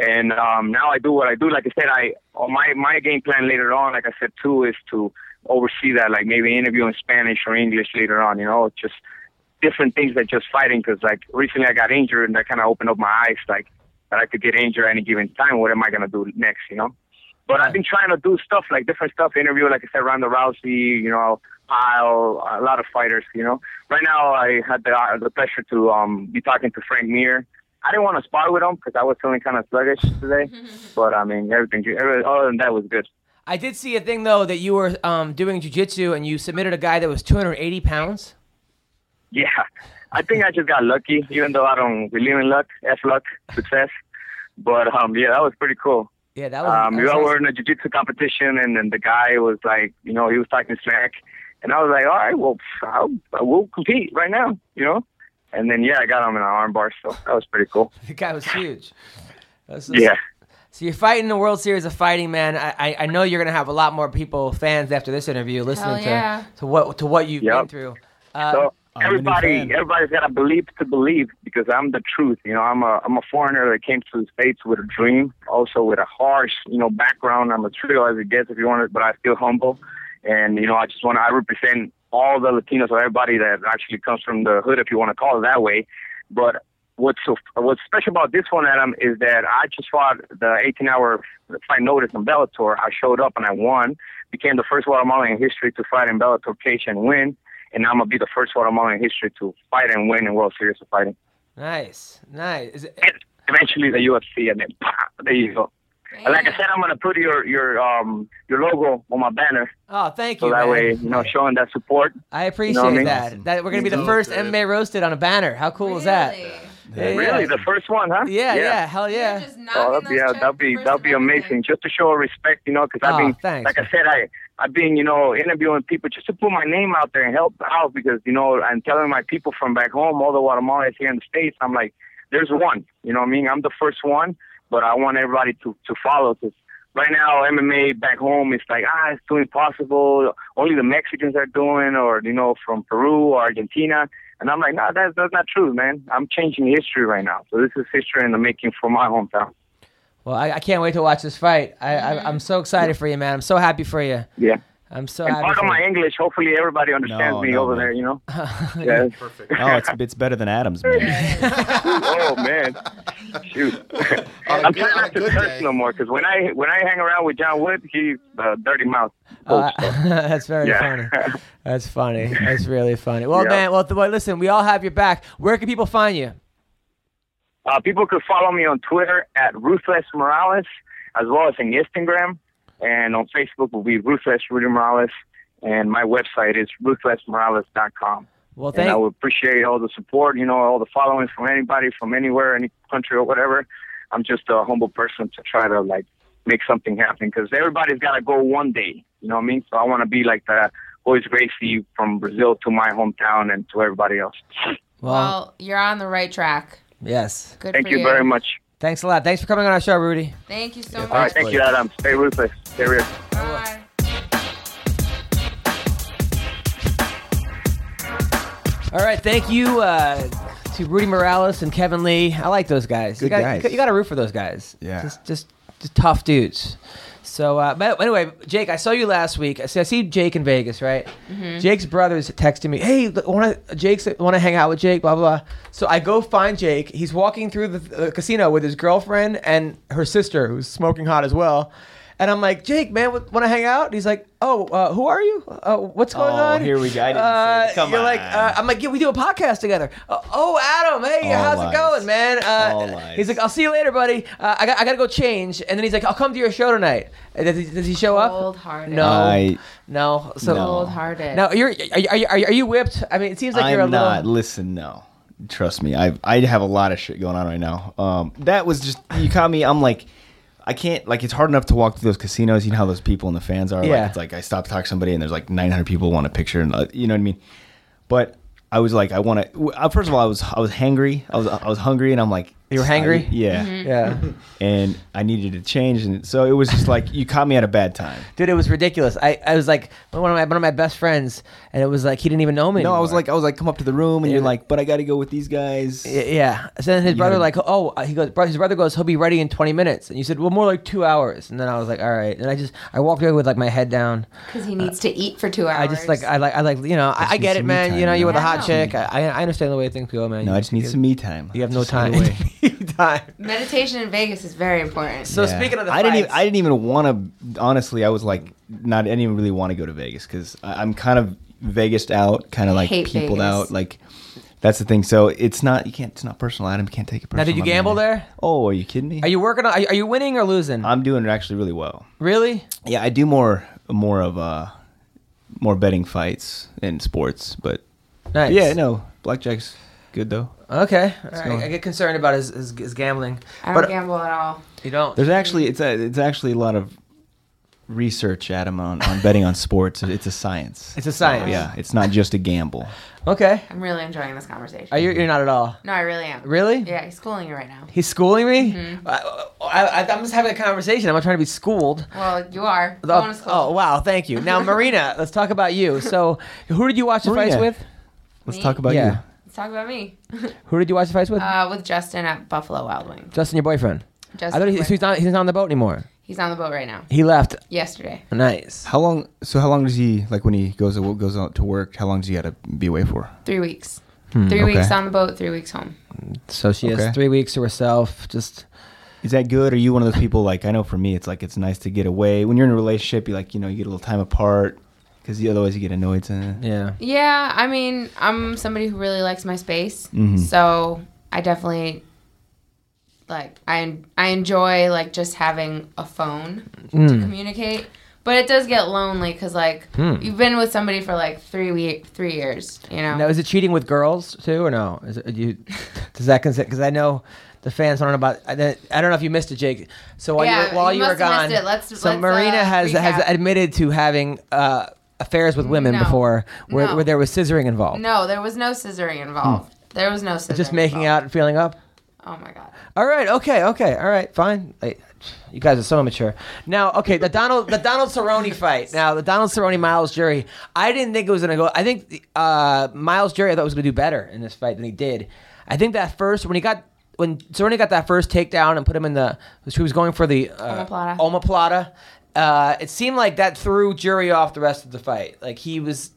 And um, now I do what I do. Like I said, I on my my game plan later on, like I said too, is to oversee that, like maybe interview in Spanish or English later on. You know, just different things than just fighting. Because like recently I got injured, and that kind of opened up my eyes, like that I could get injured at any given time. What am I gonna do next? You know. But I've been trying to do stuff like different stuff, interview, like I said, Ronda Rousey, you know, Pyle, a lot of fighters, you know. Right now, I had the uh, the pleasure to um be talking to Frank Mir. I didn't want to spar with him because I was feeling kind of sluggish today. but I mean, everything, every, other than that, was good. I did see a thing though that you were um, doing jujitsu and you submitted a guy that was 280 pounds. Yeah, I think I just got lucky, even though I don't believe in luck, F luck, success. But um, yeah, that was pretty cool. Yeah, that was. Um, that we was all were in a jiu-jitsu competition, and then the guy was like, you know, he was talking smack, and I was like, all right, well, I'll, we'll compete right now, you know. And then yeah, I got him in an armbar, so that was pretty cool. The guy was huge. That's- Yeah. So you're fighting the World Series of Fighting, man. I, I, I know you're gonna have a lot more people, fans after this interview, listening yeah. to, to what to what you've been through. Uh, So I'm a new everybody, fan. everybody's got to believe to believe because I'm the truth. You know, I'm a I'm a foreigner that came to the states with a dream, also with a harsh, you know, background. I'm a trio as it gets, if you want it, but I feel humble. And you know, I just want to I represent all the Latinos or everybody that actually comes from the hood, if you want to call it that way. But what's so what's special about this one, Adam, is that I just fought the 18-hour fight notice in Bellator. I showed up and I won. Became the first Guatemalan in history to fight in Bellator cage and win. And I'm gonna be the first Guatemalan in history to fight and win in World Series of Fighting. nice, nice. Is it, eventually the UFC, and then there you go. And like I said, I'm gonna put your your um your logo on my banner, oh, thank you. so you, that man. way you know showing that support. I appreciate know what I mean? that. That we're gonna be the Dope, first man. MMA roasted on a banner. How cool is that? Really? Yeah, Really, the first one, huh? Yeah, yeah, hell yeah. just Oh, that'd be, yeah, that'd be that'd be amazing. Just to show respect, you know, because I've Oh, been, thanks. like I said, I I've been, you know, interviewing people just to put my name out there and help out because you know, I'm telling my people from back home, all the Guatemalans here in the states, I'm like, there's one, you know what I mean? I'm the first one, but I want everybody to to follow because right now MMA back home it's like ah, it's too impossible. Only the Mexicans are doing, or you know, from Peru or Argentina. And I'm like, nah, that's that's not true, man. I'm changing history right now. So this is history in the making for my hometown. Well, I, I can't wait to watch this fight. I, I I'm so excited for you, man. I'm so happy for you. Yeah. I'm so and happy. pardon for my you. English. Hopefully, everybody understands No, me no, over man. there. You know. yeah. Perfect. Oh, it's it's better than Adams, man. oh man, shoot! On a I'm good- trying on not to curse day. no more because when I when I hang around with John Wood, he's uh, dirty mouth. Uh, that's very Yeah. funny. That's funny. That's really funny. Well, Yeah. man. Well, th- well, listen. We all have your back. Where can people find you? Uh, people could follow me on Twitter at Ruthless Morales, as well as on Instagram, and on Facebook will be Ruthless Rudy Morales, and my website is ruthlessmorales.com. Well, thank. And I would appreciate all the support, you know, all the following from anybody from anywhere, any country or whatever. I'm just a humble person to try to like make something happen because everybody's got to go one day. You know what I mean? So I want to be like the Royce Gracie from Brazil to my hometown and to everybody else. Well, Well, you're on the right track. yes. Good Thank for you very much. Thanks a lot. Thanks for coming on our show, Rudy. Thank you so All right, much. All right. Thank you, Adam. Stay ruthless. Stay real. Bye. All right, thank you uh, to Rudy Morales and Kevin Lee. I like those guys. you got, guys. You got to root for those guys. Yeah. just just, just tough dudes. So, uh, but anyway, Jake, I saw you last week. I see, I see Jake in Vegas, right? Jake's brothers texted me, "Hey, want to Jake's want to hang out with Jake?" Blah blah. blah. So I go find Jake. He's walking through the, the casino with his girlfriend and her sister, who's smoking hot as well. And I'm like, Jake, man, want to hang out? And he's like, Oh, uh, who are you? Uh, what's going on? Oh, on? here we go. I didn't say uh, it. Come you're like, on. uh, I'm like, yeah, we do a podcast together. Uh, oh, Adam, hey, All how's lies. it going, man? Uh, All lies. He's like, I'll see you later, buddy. Uh, I got, I got to go change. And then he's like, I'll come to your show tonight. Uh, Does he, does he show up? Cold-hearted. No, I- no. So No. Cold-hearted. now you're, are, you- are, you- are, you- whipped? I mean, it seems like you're a I'm little. not. Listen, no. Trust me. I I have a lot of shit going on right now. Um, that was just you caught me. I'm like, I can't. Like, it's hard enough to walk through those casinos. You know how those people and the fans are. Yeah. Like, it's like I stop to talk to somebody and there's like 900 people want a picture and uh, you know what I mean. But I was like, I want to. First of all, I was I was hangry. I was I was hungry, and I'm like, You were hangry? yeah. Yeah. And I needed to change, and so it was just like you caught me at a bad time. Dude, it was ridiculous. I, I was like one of my one of my best friends, and it was like he didn't even know me. No, I was like, I was like, come up to the room, and you're like, but I got to go with these guys. Yeah. So then his You brother gotta- like, oh, uh, he goes. His brother goes, he'll be ready in 20 minutes, and you said, well, more like two hours. And then I was like, all right. And I just I walked away with like my head down. Because he needs to eat for two hours. I just like I like I like you know I, I get it, man. time, you know, man. you're with a Yeah, I hot know. chick. I, I understand the way things go, man. No, You- I just need some me time. You have no Just time. get away. time. meditation in Vegas is very important. So Yeah. speaking of the I didn't. Even, fights- I didn't even want to. Honestly, I was like, not. I didn't even really want to go to Vegas because I'm kind of Vegas out, kind of like hate peopled Vegas. out. Like that's the thing. So it's not. You can't. It's not personal. Adam you can't take it Now, personal. did you my gamble man. there? Oh, are you kidding me? Are you working on? Are you, are you winning or losing? I'm doing actually really well. really? Yeah, I do more more of uh more betting fights in sports, but Nice. yeah, no, blackjack's good though. Okay. All right. going. I get concerned about his his, his gambling. I don't but gamble at all. you don't. There's actually it's a, it's actually a lot of research, Adam, on, on betting on sports. It's a science. It's a science. yeah, it's not just a gamble. Okay. I'm really enjoying this conversation. Are you? You're not at all. No, I really am. Really? Yeah, he's schooling you right now. He's schooling me. Mm-hmm. I, I, I'm just having a conversation. I'm not trying to be schooled. Well, you are. Oh, Going to school. oh, wow, thank you. Now, Marina, let's talk about you. So, who did you watch the fights with? Let's Me? talk about Yeah. you. Let's talk about me. Who did you watch the fights with? uh, with Justin at Buffalo Wild Wings. Justin, your boyfriend. Justin, I thought he, so he's not. He's not on the boat anymore. he's on the boat right now. He left. Yesterday. Nice. How long? So how long does he like when he goes goes out to work? How long does he got to be away for? Three weeks. Hmm, three okay. weeks on the boat, three weeks home. So she Okay. has three weeks to herself. Just Is that good? Are you one of those people like I know for me, it's like it's nice to get away when you're in a relationship. You like you know you get a little time apart because otherwise you get annoyed. To, yeah. Yeah, I mean, I'm somebody who really likes my space. Mhm. So I definitely like I I enjoy like just having a phone to Mm. communicate. But it does get lonely because like Hmm. you've been with somebody for like three week three years, you know. Now, is it cheating with girls too, or no? Is it, you does that consider? Because I know the fans want to know about. I don't I don't know if you missed it, Jake. So while Yeah, you were, while you you, were must have gone, missed it. Let's- so let's, Marina uh, has has admitted to having uh, affairs with women No. before, where, No. where there was scissoring involved. No, there was no scissoring involved. There was no scissoring. Just making out and feeling up. Oh my god. All right. Okay. Okay. All right. Fine. You guys are so immature. Now, okay, the Donald the Donald Cerrone fight. Now, the Donald Cerrone Myles Jury. I didn't think it was gonna go. I think uh, Myles Jury I thought was gonna do better in this fight than he did. I think that first when he got when Cerrone got that first takedown and put him in the who was going for the uh, Omoplata. omoplata, uh, it seemed like that threw Jury off the rest of the fight. Like he was,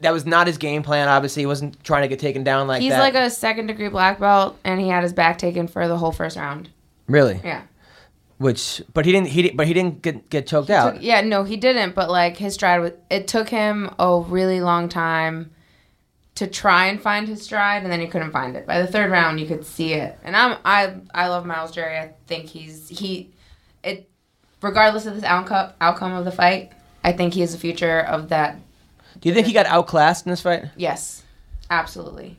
that was not his game plan. Obviously, he wasn't trying to get taken down like He's that. like a second degree black belt, and he had his back taken for the whole first round. really, Yeah. which, but he didn't. He but he didn't get get choked out. Took- yeah, no, he didn't. But like his stride, was, it took him a really long time to try and find his stride, and then he couldn't find it. By the third round, you could see it. And I'm I I love Myles Jury. I think he's he it regardless of this outcome outcome of the fight. I think he is the future of that. Do you think he got outclassed in this fight, Yes, absolutely.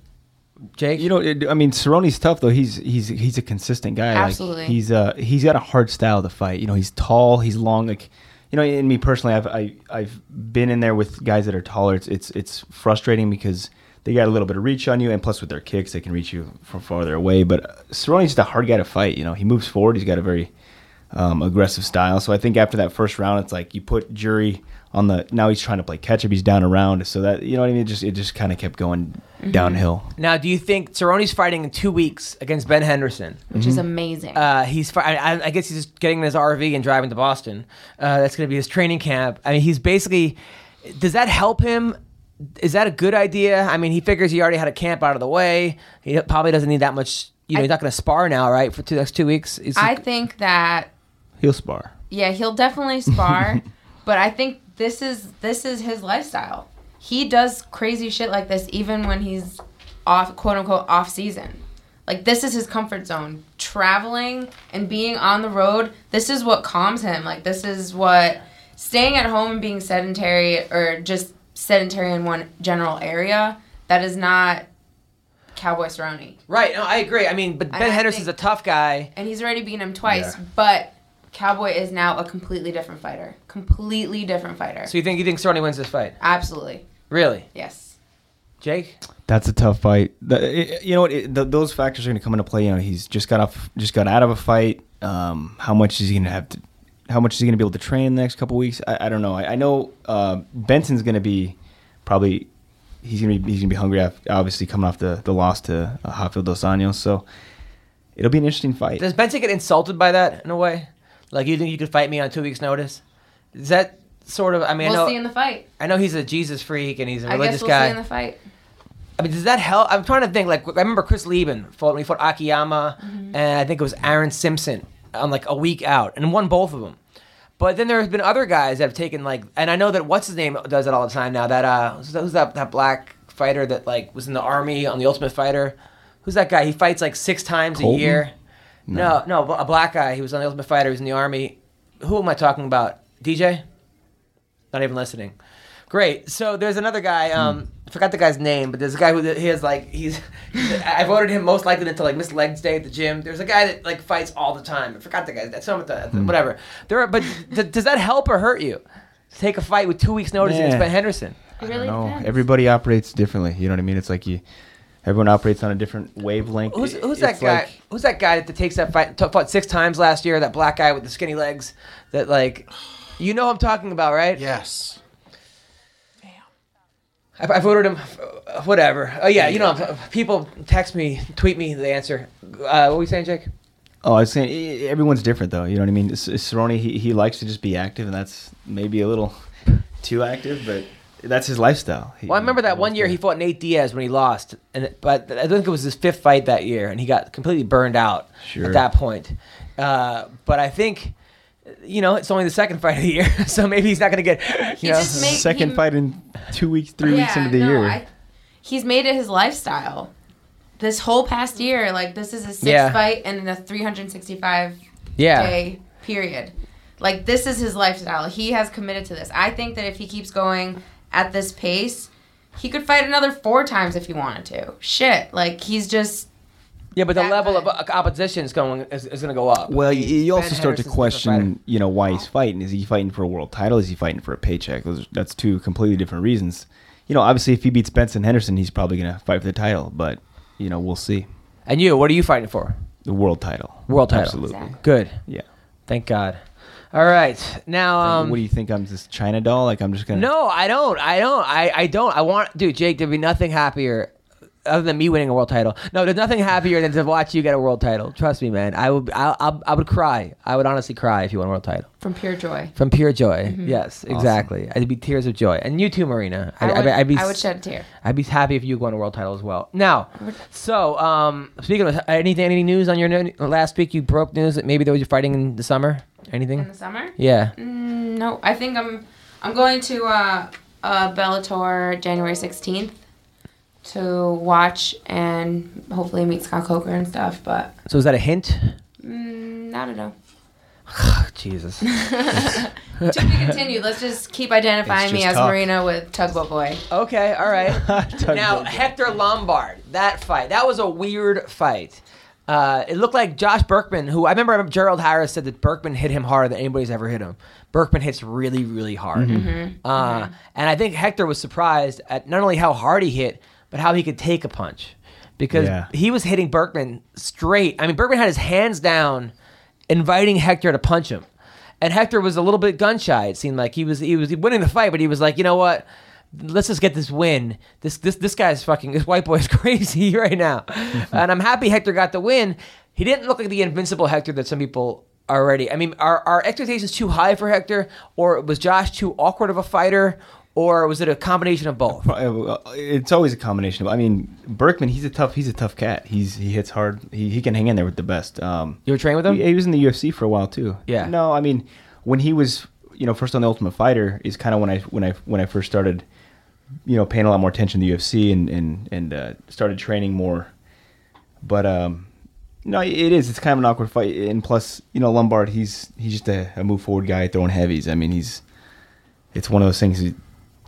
Jake? You know, it, I mean, Cerrone's tough though. He's he's he's a consistent guy. Like, Absolutely. he's uh he's got a hard style to fight. You know, he's tall, he's long. Like, you know, in me personally, I've I, I've been in there with guys that are taller. It's it's it's frustrating because they got a little bit of reach on you, and plus with their kicks, they can reach you from farther away. But uh, Cerrone's just a hard guy to fight. You know, he moves forward. He's got a very um, aggressive style. So I think after that first round, it's like you put Jury on the. Now he's trying to play catch up. He's down around. So that you know what I mean. It just it just kind of kept going downhill. now, do you think Cerrone's fighting in two weeks against Ben Henderson? Which is amazing. Uh, he's. fi- I, I- I guess he's just getting in his RV and driving to Boston. Uh, that's going to be his training camp. I mean, he's basically. Does that help him? Is that a good idea? I mean, he figures he already had a camp out of the way. He probably doesn't need that much. You know, I- he's not going to spar now, right? For two next two weeks. Is he- I think that He'll spar. Yeah, he'll definitely spar, but I think this is this is his lifestyle. He does crazy shit like this even when he's off quote unquote off season. Like this is his comfort zone. Traveling and being on the road, this is what calms him. Like this is what staying at home and being sedentary or just sedentary in one general area, that is not Cowboy Cerrone. right. No, I agree. I mean, but Ben Henderson's a tough guy. and he's already beaten him twice. Yeah. But Cowboy is now a completely different fighter. Completely different fighter. So you think you think Cerrone wins this fight? Absolutely, Really, yes. Jake? That's a tough fight. The, it, you know what? It, th those factors are going to come into play. You know, he's just got off, just got out of a fight. Um, how much is he going to have to? How much is he going to be able to train in the next couple weeks? I, I don't know. I, I know uh, Benson's going to be probably he's going to be he's going to be hungry. af- Obviously, coming off the the loss to uh, Rafael dos Anjos, so it'll be an interesting fight. Does Benson get insulted by that in a way? Like you think you could fight me on two weeks' notice? Is that sort of? I mean, I we'll know see in the fight. I know he's a Jesus freak and he's a religious I guess we'll guy. see in the fight. I mean, does that help? I'm trying to think. Like, I remember Chris Leben fought when he fought Akiyama, Mm-hmm. and I think it was Aaron Simpson on like a week out, and won both of them. But then there have been other guys that have taken like, and I know that what's his name does it all the time now. That uh, who's that, who's that that black fighter that like was in the army on the Ultimate Fighter? Who's that guy? He fights like six times Colton? a year. No. no, a black guy. He was on the Ultimate Fighter. He was in the army. Who am I talking about? DJ? Not even listening. Great. So there's another guy. Um, I forgot the guy's name, but there's a guy who he has like he's. I voted him most likely to like miss legs day at the gym. There's a guy that like fights all the time. I forgot the guy. That's some of the whatever. There are, but th- does that help or hurt you? Take a fight with two weeks notice against Yeah. Ben Henderson. It really No, depends. everybody operates differently. You know what I mean? It's like you, everyone operates on a different wavelength. Who's, who's that guy? like- who's that guy that takes that fight? Fought six times last year. That black guy with the skinny legs. That like, you know, who I'm talking about, right? Yes. I, I voted him. uh, Whatever. Oh yeah, you know, people text me, tweet me the answer. Uh, what were you saying, Jake? Oh, I was saying everyone's different though. You know what I mean? S- Cerrone, he, he likes to just be active, and that's maybe a little too active, but that's his lifestyle. He- Well, I remember that one year to- he fought Nate Diaz when he lost, and it- but I think it was his fifth fight that year, and he got completely burned out Sure. at that point. Uh, but I think, you know, it's only the second fight of the year, so maybe he's not going to get. He You know, just second he- fight in two weeks, three weeks into the no, year. I, he's made it his lifestyle. This whole past year, like this is a sixth Yeah. fight and in a 365 yeah. day period. Like this is his lifestyle. He has committed to this. I think that if he keeps going at this pace, he could fight another four times if he wanted to. Shit, like he's just Yeah, but the level of good. uh, opposition is going is, is going to go up. well, you, you also Ben start to Henderson's a different fighter. question, you know, why he's fighting. Is he fighting for a world title? Is he fighting for a paycheck? Those, that's two completely different reasons. You know, obviously, if he beats Benson Henderson, he's probably going to fight for the title, but you know, we'll see. And you, what are you fighting for? The world title. World title. Absolutely. Exactly. Good. Yeah. Thank God. All right. Now, um, what do you think? I'm this China doll? Like I'm just gonna. No, I don't. I don't. I, I don't. I want, dude, Jake. There'd be nothing happier other than me winning a world title. No, there's nothing happier than to watch you get a world title. Trust me, man. I would, I, I, I would cry. I would honestly cry if you won a world title From pure joy. from pure joy. Mm-hmm. Yes, exactly. I'd be tears of joy. And you too, Marina. I I'd, I'd be, I would shed a tear. I'd be happy if you won a world title as well. Now, so um, speaking of anything, any news on your last week? You broke news that maybe there was you fighting in the summer. Anything? In the summer? Yeah. Mm, no, I think I'm I'm going to uh, uh, Bellator January 16th to watch and hopefully meet Scott Coker and stuff. But So is that a hint? mm, I don't know. Jesus. To be continued. Let's just keep identifying It's me as talk. Marina with Tugboat Boy. Okay, all right. Now. Hector Lombard, that fight, that was a weird fight. Uh, it looked like Josh Burkman, who I remember Gerald Harris said that Burkman hit him harder than anybody's ever hit him. Burkman hits really, really hard. Uh, And I think Hector was surprised at not only how hard he hit, but how he could take a punch. Because Yeah. he was hitting Burkman straight. I mean, Burkman had his hands down, inviting Hector to punch him. And Hector was a little bit gun shy. It seemed like he was he was winning the fight, but he was like, you know what? Let's just get this win. This this this guy's fucking this white boy is crazy right now, and I'm happy Hector got the win. He didn't look like the invincible Hector that some people already. I mean, are are expectations too high for Hector, or was Josh too awkward of a fighter, or was it a combination of both? Uh, It's always a combination of. I mean, Burkman. He's a tough. He's a tough cat. He's he hits hard. He, he can hang in there with the best. Um, You were training with him? He, he was in the UFC for a while too. Yeah. No, I mean, when he was, you know, first on the Ultimate Fighter is kind of when I when I when I first started, you know, paying a lot more attention to the UFC and and and uh, started training more. But um, no, it is. It's kind of an awkward fight, and plus, you know, Lombard. He's he's just a, a move forward guy throwing heavies. I mean, he's. It's one of those things. He,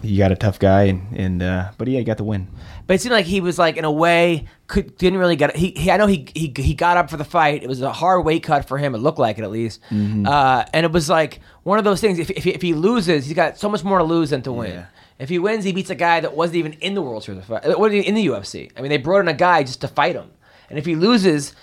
he got a tough guy, and and uh, but yeah, he got the win. But it seemed like he was like in a way could didn't really get he, he I know he, he he got up for the fight. It was a hard weight cut for him. It looked like it at least. Mm-hmm. Uh, and it was like one of those things. If, if, he, if he loses, he's got so much more to lose than to win. Yeah. If he wins, he beats a guy that wasn't even in the World Series wasn't in the UFC. I mean, they brought in a guy just to fight him. And if he loses,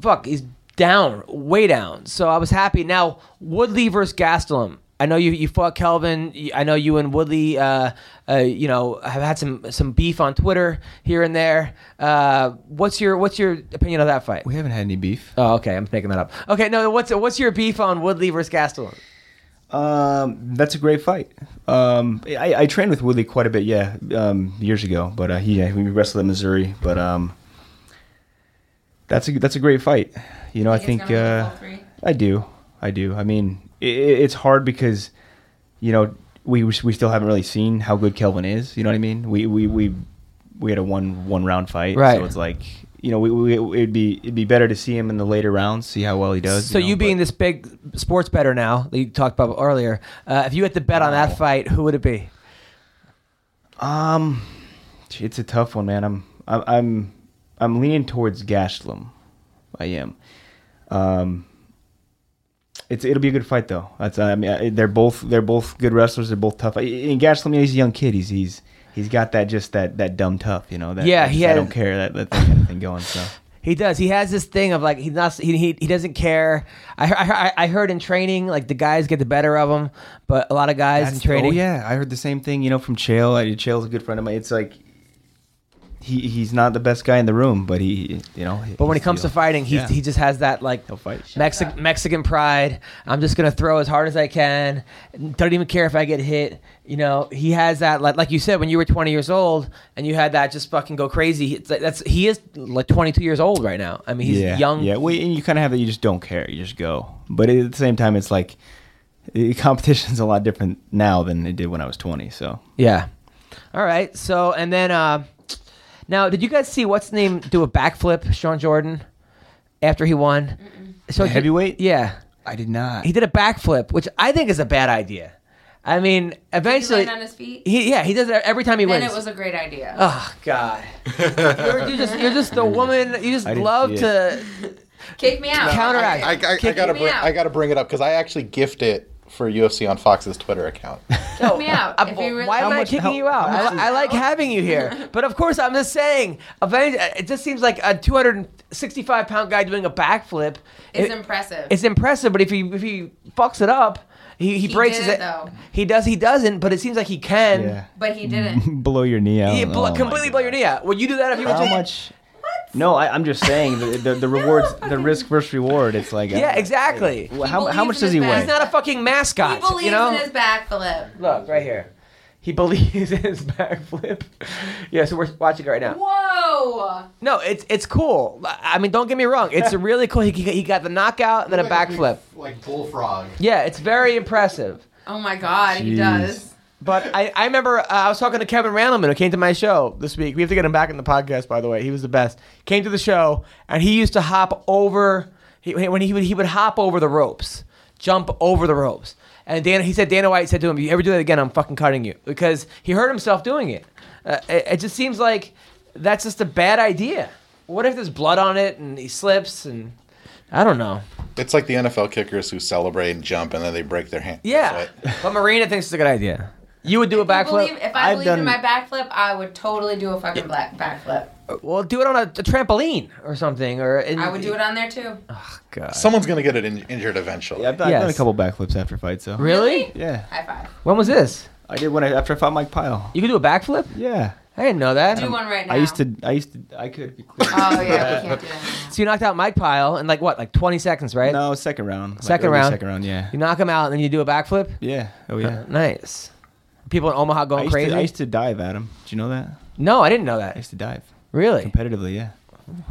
fuck, he's down, way down. So I was happy. Now Woodley versus Gastelum. I know you, you fought Kelvin. I know you and Woodley, uh, uh, you know, have had some some beef on Twitter here and there. Uh, what's your what's your opinion of that fight? We haven't had any beef. Oh, okay, I'm making that up. Okay, no, what's what's your beef on Woodley versus Gastelum? Um, that's a great fight. Um, I, I trained with Woodley quite a bit, yeah, um, years ago. But uh, he yeah, we wrestled in Missouri. But um, that's a that's a great fight. You know, I Think think it's gonna be uh, three? I do, I do. I mean, i it's hard because you know we we still haven't really seen how good Kelvin is. You know what I mean? We we we we had a one one round fight, Right. So it's like you know we, we it'd be it'd be better to see him in the later rounds, see how well he does. So know, you being but- this big sports better now that you talked about earlier, uh, if you had to bet on that fight, who would it be? Um, it's a tough one, man. I'm I'm I'm, I'm leaning towards Gastelum. I am. Um, it's it'll be a good fight though. That's I mean they're both they're both good wrestlers. They're both tough. In Gastelum, he's a young kid. He's he's he's got that just that that dumb tough. You know. That, Yeah, that he just, I has- don't care that that kind of thing going. So. He does. He has this thing of like he's not. He he, he doesn't care. I, I I heard in training like the guys get the better of him, but a lot of guys in oh, training. Oh yeah, I heard the same thing. You know, from Chael. I, Chael's a good friend of mine. It's like he he's not the best guy in the room, but he you know. But when he's it comes to fighting, he Yeah. he just has that like he'll fight. Mexi- Mexican pride. I'm just gonna throw as hard as I can. Don't even care if I get hit. You know, he has that like like you said when you were 20 years old and you had that just fucking go crazy. It's like, that's he is like 22 years old right now. I mean, he's yeah, young. Yeah, well, and you kind of have that. You just don't care. You just go. But at the same time, it's like eh, competition's a lot different now than it did when I was 20. So Yeah. All right. So and then uh now did you guys see what's the name do a backflip, Shawn Jordan, after he won? So The heavyweight? Yeah. I did not. He did a backflip, which I think is a bad idea. I mean, He eventually land on his feet. he yeah, he does it every time he Then wins. it was a great idea. Oh God! you're, you're just you're just the woman. You just didn't love see to Kick me out. counteract. I, I, I Kick gotta me bring, out. I gotta bring it up because I actually gift it for UFC on Fox's Twitter account. Kick me out. Uh, If you really why am I like- kicking you out? I, I like having you here, but of course I'm just saying. eventually- It just seems like a 265 pound guy doing a backflip. It's It- impressive. It's impressive, but if he if he fucks it up, He, he He breaks did his. it, though. He does. He doesn't. But it seems like he can. Yeah. But he didn't. blow your knee out. He Oh bl- my completely blow your God. knee out. Would you do that if you were How to- much? No, I, I'm just saying the, the, the rewards, the risk versus reward. It's like Yeah, exactly. Well, how, how much does he back. weigh? He's not a fucking mascot. He believes you know. in his backflip. Look right here. He believes in his backflip. yeah, so we're watching it right now. Whoa! No, it's it's cool. I mean, don't get me wrong. It's really cool. He, he got the knockout and then a backflip. Like bullfrog. Yeah, it's very impressive. Oh my god, he does. But I, I remember uh, I was talking to Kevin Randleman who came to my show this week. We have to get him back in the podcast, by the way. He was the best. Came to the show and he used to hop over he, when he would he would hop over the ropes, jump over the ropes. And Dan, he said Dana White said to him, "If you ever do that again, I'm fucking cutting you," because he hurt himself doing it. Uh, it, it just seems like that's just a bad idea. What if there's blood on it and he slips and I don't know. It's like the NFL kickers who celebrate and jump and then they break their hand. Yeah, but Marina thinks it's a good idea. You would do a I believe, backflip. if I I've believed in my backflip, I would totally do a fucking black backflip. Uh, well, do it on a, a trampoline or something, or in, I would do it on there too. Oh God. Someone's gonna get it in, injured eventually. Yeah, I've, done, I've done a couple backflips after fights, So Really? Yeah, High five. When was this? I did when I after I fought Mike Pyle. You could do a backflip? Yeah, I didn't know that. Do one right now. I used to. I used to. I could be clear. Oh yeah, we can't do that. So you knocked out Mike Pyle in like what, like 20 seconds, right? No, second round. Second early round? Second round. Yeah. You knock him out and then you do a backflip? Yeah. Oh yeah. Uh, nice. People in Omaha I going used, crazy? to, I used to dive at him. Did you know that? no, I didn't know that. I that. used to dive Really? competitively. Yeah.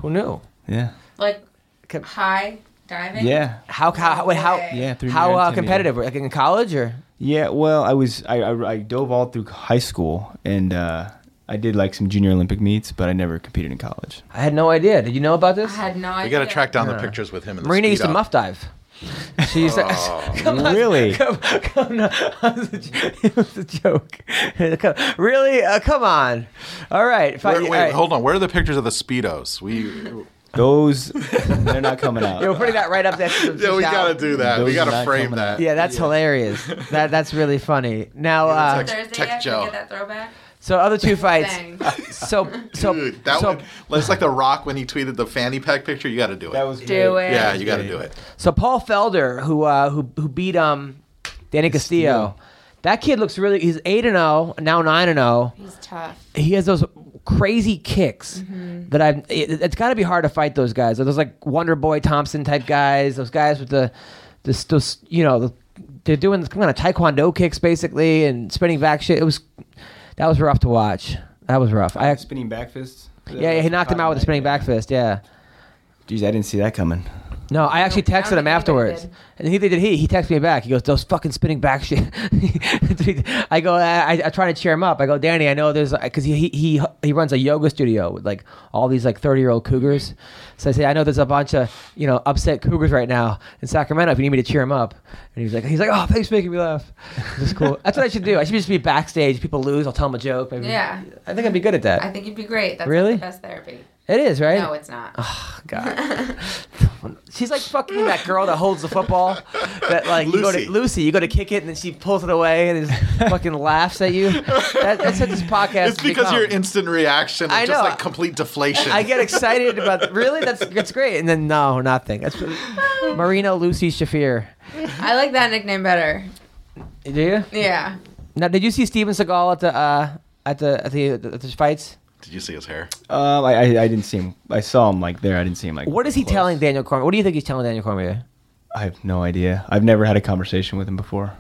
Who knew? Yeah. Like Com- high diving. Yeah. How, how, wait, how. Yeah. Through how uh, intimidator. competitive? Like in college or? Yeah, well, I was I, I, I dove all through high school and uh, I did like some junior Olympic meets, but I never competed in college. I had no idea. Did you know about this? I this? had no idea. We got to track down the pictures with him in the Marina used to Speedo. muff dive. She used to. come on, Really? Come, come, no, it was a joke. Come- really? Uh, come on. All right. Fine. Where, all wait, right. hold on. Where are the pictures of the speedos? We Those they're not coming out. Yeah, we're putting that right up there. the yeah, we shout. gotta do that. Those we gotta frame that. out. Yeah, that's hilarious. That that's really funny. Now, Yeah, uh, Thursday Tech yet? Can Joe. we get that throwback? So other two fights. So so Dude, that so one, it's like the Rock when he tweeted the fanny pack picture. You got to do it. That was Do great. it. yeah, you got to do it. so Paul Felder, who uh, who who beat um Danny Castillo. That kid looks really. He's eight and zero now, nine and zero. He's tough. He has those crazy kicks that I've. It, it's got to be hard to fight those guys. Those like Wonder Boy Thompson type guys. Those guys with the, the those you know the, they're doing kind of taekwondo kicks basically and spinning back shit. It was that was rough to watch. That was rough. I Spinning back fists. yeah, yeah he knocked him out with a spinning back fist. Yeah. Jeez, I didn't see that coming. No, I actually texted him afterwards, and he did. He he texted me back. He goes, "Those fucking spinning back shit." I go, I, I, try to cheer him up. I go, Danny, I know there's because he, he he he runs a yoga studio with like all these like thirty year old cougars. So I say, I know there's a bunch of you know upset cougars right now in Sacramento. If you need me to cheer him up, and he's like, he's like, oh, thanks for making me laugh. It's cool. That's what I should do. I should just be backstage. People lose, I'll tell them a joke. Maybe. Yeah. I think I'd be good at that. I think you'd be great. That's Really? like the best therapy. It is right. No, it's not. Oh God. She's like fucking that girl that holds the football. That like you go Lucy. to Lucy, you go to kick it and then she pulls it away and just fucking laughs at you. That, that's what this podcast. It's because become. your instant reaction is I just know. like complete deflation. I get excited about really that's that's great and then no nothing. That's Marino Lucy Shafir. I like that nickname better. Do you? Yeah. Now, did you see Steven Seagal at the uh, at the at the, at the fights? Did you see his hair? Um, I, I I didn't see him. I saw him like there. I didn't see him like. What is he close. telling Daniel Cormier? What do you think he's telling Daniel Cormier? I have no idea. I've never had a conversation with him before.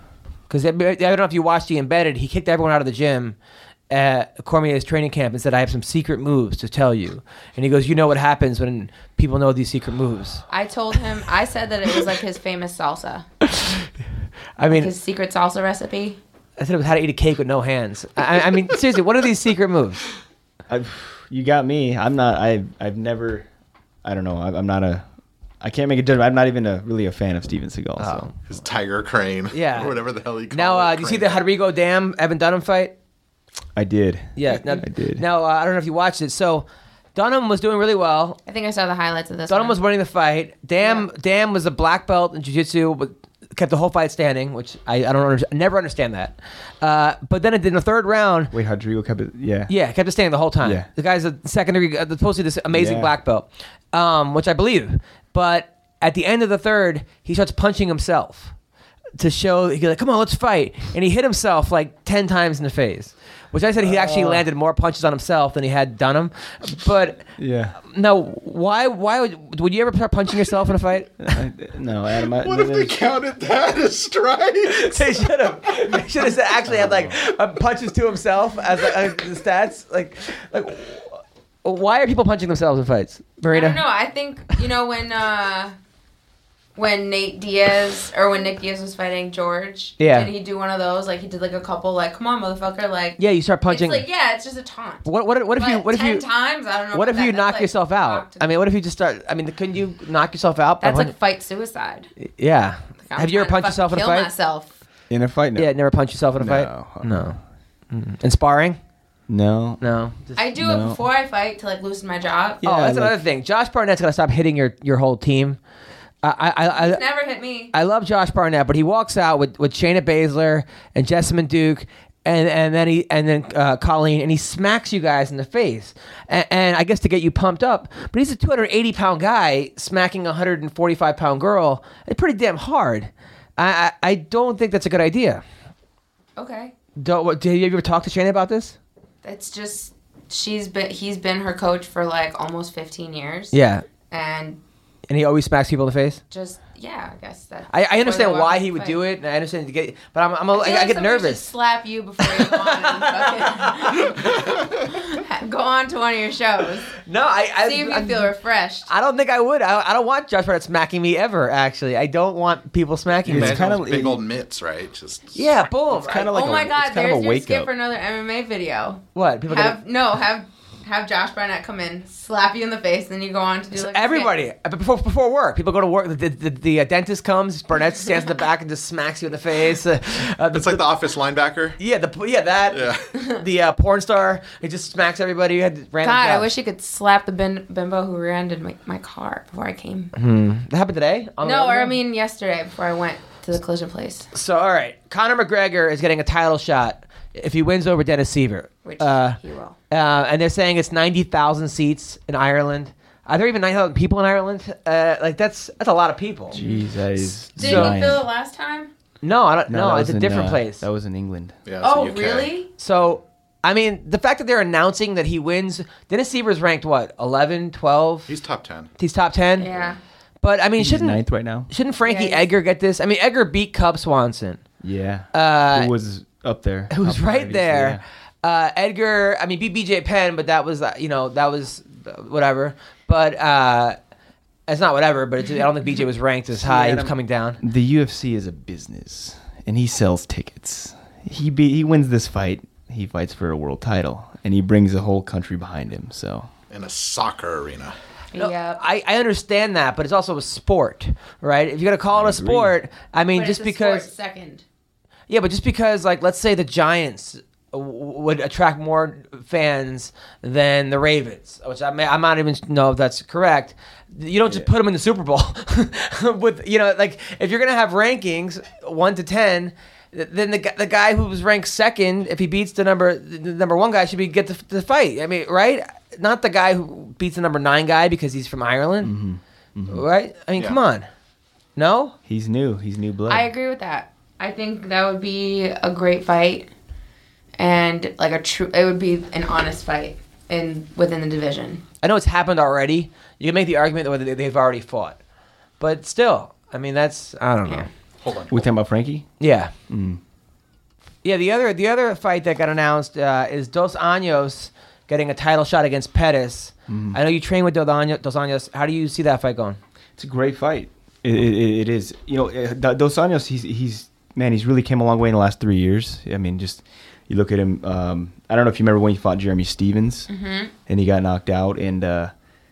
Because I I don't know if you watched the embedded. He kicked everyone out of the gym at Cormier's training camp and said, "I have some secret moves to tell you." And he goes, "You know what happens when people know these secret moves." I told him, I said that it was like his famous salsa, I mean, his secret salsa recipe. I said it was how to eat a cake with no hands. I, I mean, seriously, what are these secret moves? I've, you got me. I'm not. I I've never. I don't know. I, I'm not a. I can't make a judgment. I'm not even a really a fan of Steven Seagal. So. His tiger crane. Yeah. or whatever the hell he called Now, it. uh, do you see the crane. Rodrigo Damm Evan Dunham fight? I did. Yeah, now, I did. Now, uh, I don't know if you watched it. So, Dunham was doing really well. I think I saw the highlights of this. Dunham one. was winning the fight. Damm Yeah. Damm was a black belt in jiu-jitsu, but kept the whole fight standing, which I, I don't under, I never understand that. Uh, but then in the third round, Wait, Rodrigo kept it. Yeah. yeah, kept it standing the whole time. Yeah. The guy's a secondary, uh, supposed to be this amazing Yeah. black belt, um, which I believe. But at the end of the third, he starts punching himself. to show he's like, "Come on, let's fight," and he hit himself like ten times in the face. Which I said he actually Uh. landed more punches on himself than he had done him. But Yeah. no, why? Why would, would you ever start punching yourself in a fight? I, no, Adam. I, What if they counted that as strikes? they should have. They should have actually had like uh, punches to himself as like, uh, the stats. Like, like, why are people punching themselves in fights, Marina? I Marina? don't know. I think you know when uh when Nate Diaz or when Nick Diaz was fighting George. Yeah. Did he do one of those? Like he did like a couple like, come on, motherfucker, like Yeah, you start punching. It's like yeah, it's just a taunt. What? What? What if you? But What if you? times? I don't know. What about if you knock like, yourself out? I mean, what if you just start? I mean, couldn't you knock yourself out? by that's like fight suicide. yeah. I'm Have you ever punched yourself in a fight? Kill myself. in a fight? No. Yeah, never punched yourself in a No. fight. No. Mm. In sparring? No. No. Just- I do No. it before I fight to like loosen my jaw. Yeah, oh, that's like- another thing. Josh Barnett's gonna stop hitting your your whole team. I I I, never hit me. I love Josh Barnett, but he walks out with with Shayna Baszler and Jessamyn Duke. And, and then he and then uh, Colleen and he smacks you guys in the face and, and I guess to get you pumped up but he's a 280 pound guy smacking a 145 pound girl it's pretty damn hard I, I I don't think that's a good idea Okay. don't what, did you ever talk to Shayna about this It's just she's been he's been her coach for like almost 15 years. yeah And and he always smacks people in the face just yeah, I guess that. I, I understand why he would fight. do it and I understand to get but I'm, I'm a, I, I, feel I like get somebody should nervous Slap you before you go on and go on to one of your shows. no I I, See if you I, feel refreshed. I don't think I would I, I don't want Josh Barnett smacking me ever actually I don't want people smacking me It's Imagine kinda- big old mitts, right? Just Yeah, boom. kinda oh like oh my it's god, there's a your skip up. for another MMA video. what people Have gonna, no have have Josh Barnett come in, slap you in the face, and then you go on to do like everybody skit. before before work. People go to work. The, the, the uh, dentist comes. Barnett stands in the back and just smacks you in the face. Uh, uh, the, it's like the office linebacker. yeah, the yeah that Yeah. the uh, porn star. He just smacks everybody. You had random. God, I wish you could slap the bin- bimbo who rear-ended my, my car before I came. that happened today. on No, or? I mean yesterday before I went to the collision place, So all right, Conor McGregor is getting a title shot if he wins over Dennis Siver. Which Uh, he will. uh, and they're saying it's ninety thousand seats in Ireland. Are there even nine thousand people in Ireland? Uh, like that's that's a lot of people. Jeez, that is Did So- he fill it last time? No, I don't. No, that it's was a in, different uh, place. That was in England. Yeah, it's Oh, really? So, I mean, the fact that they're announcing that he wins, Dennis Siver's ranked what, 11, 12? He's top ten. He's top 10? Yeah. But, I mean, He's shouldn't ninth right now. shouldn't Frankie Yeah, Edgar get this? I mean, Edgar beat Cub Swanson, Yeah. Uh, Who was up there? who's was right obviously, there. Uh, Edgar, I mean, beat BJ Penn, but that was, uh, you know, that was uh, whatever. But, uh, it's not whatever, but it's, I don't think BJ was ranked as high. He was coming down. The UFC is a business, and he sells tickets. He be, he wins this fight. He fights for a world title, and he brings the whole country behind him. So in a soccer arena. No, yeah. I, I understand that, but it's also a sport, right? If you're gonna call it a sport, I mean, But just it's a because sport second. Yeah, but just because, like, let's say the Giants w- would attract more fans than the Ravens, which I may, I might even know if that's correct. You don't just put them in the Super Bowl with, you know, like if you're gonna have rankings one to ten, then the the guy who was ranked second, if he beats the number the number one guy, should be get the, the fight. I mean, right? Not the guy who beats the number nine guy because he's from Ireland, mm-hmm. Mm-hmm. right? I mean, Yeah. come on, no. he's new. He's new blood. I agree with that. I think that would be a great fight, and like a true, it would be an honest fight in within the division. I know it's happened already. You can make the argument that they- they've already fought, but still, I mean, that's I don't know. Yeah. Hold on. we talking about Frankie? Yeah, yeah. The other the other fight that got announced uh, is Dos Anjos getting a title shot against Pettis. I know you train with Dos Anjos. How do you see that fight going? It's a great fight. It, it, it is. You know, uh, Dos Anjos. He's he's man. He's really came a long way in the last three years. I mean, just you look at him. Um, I don't know if you remember when he fought Jeremy Stephens, and he got knocked out, and uh,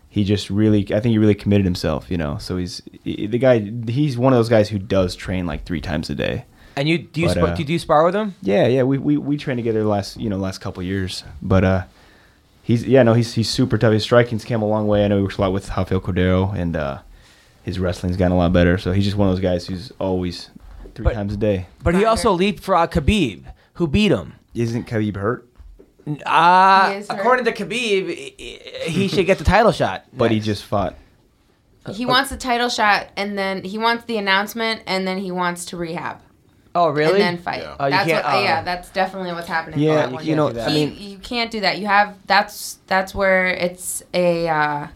he just really. I think he really committed himself. You know, so he's he- the guy. He's one of those guys who does train like three times a day. And you do you But, spar, uh, do, you- do you spar with him? Yeah, yeah. We we we trained together the last you know last couple years, but uh, he's yeah no he's he's super tough. His striking's came a long way. I know he works a lot with Rafael Cordeiro, and uh, his wrestling's gotten a lot better. So he's just one of those guys who's always three But- times a day. But he Grinder. also leapfrogged Khabib, who beat him. Isn't Khabib hurt? Uh, He is hurt. according to Khabib, i- i- he should get the title shot. But he next. just fought. He wants the title shot, and then he wants the announcement, and then he wants to rehab. Oh, really? And then fight. Yeah. Oh, you that's can't- what, oh. yeah, that's definitely what's happening. Yeah, for that you know, do. I He- mean, you can't do that. You have that's that's where it's a uh,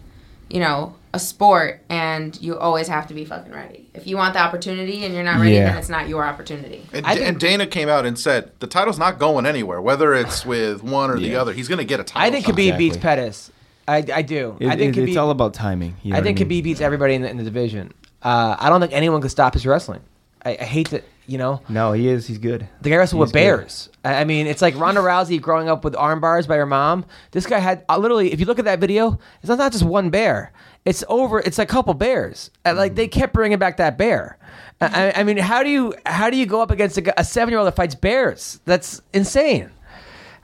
you know a sport, and you always have to be fucking ready. If you want the opportunity and you're not ready, Yeah. then it's not your opportunity. And, I think- and Dana came out and said the title's not going anywhere, whether it's with one or the other. He's going to get a title. I think shot. Khabib Exactly. beats Pettis. I, I do. It- I think it- Khabib, it's all about timing. you know I what think mean? Khabib beats everybody in the, in the division. Uh, I don't think anyone could stop his wrestling. I, I hate that. You know, No, he is. He's good. the guy wrestled He's with bears. I I mean, it's like Ronda Rousey growing up with arm bars by her mom. This guy had uh, literally. If you look at that video, it's not, not just one bear. It's over. It's a couple bears. And, like they kept bringing back that bear. I, I- mean, how do you how do you go up against a, a seven year old that fights bears? That's insane.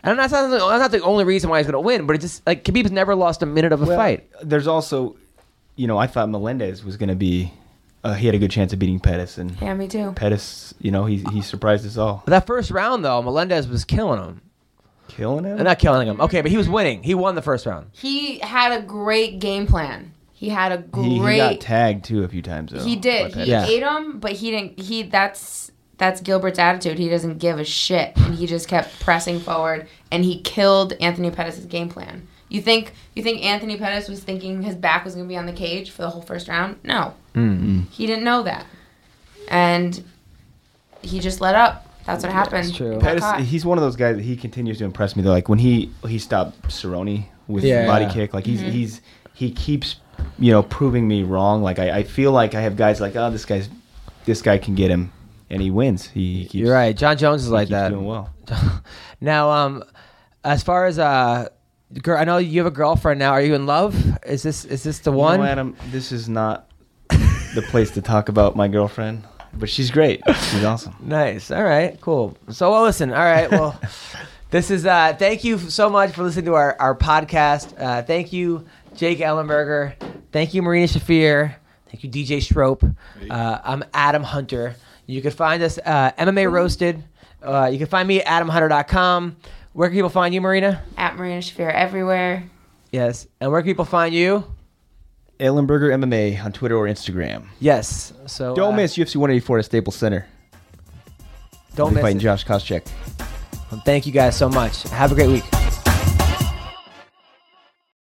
And that's not, the- that's not the only reason why he's going to win, but it just like Khabib's never lost a minute of a Well, fight. There's also, you know, I thought Melendez was going to be. Uh, he had a good chance of beating Pettis, and Yeah, me too. Pettis, you know, he he surprised us all, But that first round though, Melendez was killing him. killing him. Uh, Not killing him. Okay, but he was winning. He won the first round. He had a great game plan. He had a great. he, he got tagged too a few times. Though, He did. He Pettis. Yeah. ate him, but he didn't. He that's that's Gilbert's attitude. He doesn't give a shit, and he just kept pressing forward, and he killed Anthony Pettis' game plan. You think you think Anthony Pettis was thinking his back was going to be on the cage for the whole first round? No, Mm-hmm. he didn't know that, and he just let up. That's what happened. That's true. Pettis, he's one of those guys that he continues to impress me though. Like when he he stopped Cerrone with Yeah. body kick, like he's he's he keeps you know proving me wrong. Like I, I feel like I have guys like oh this guy's this guy can get him, and he wins. He, he keeps, You're right. Jon Jones is he like keeps that. doing well. now, um, as far as uh, girl, I know you have a girlfriend now. Are you in love? Is this is this the one? know, Adam, this is not the place to talk about my girlfriend, but she's great. She's awesome. Nice. All right. Cool. So, well, listen. All right. Well, this is. uh Thank you so much for listening to our our podcast. Uh, thank you, Jake Ellenberger. Thank you, Marina Shafir. Thank you, DJ Strope. Uh, I'm Adam Hunter. You can find us uh, MMA Roasted. Uh, you can find me at adamhunter.com. Where can people find you, Marina? At Marina Shafir everywhere. Yes. And where can people find you? Ellenberger MMA on Twitter or Instagram. Yes. So Don't uh, miss UFC 184 at Staples Center. Don't I'll be miss fighting it. Josh Koscheck. Thank you guys so much. Have a great week.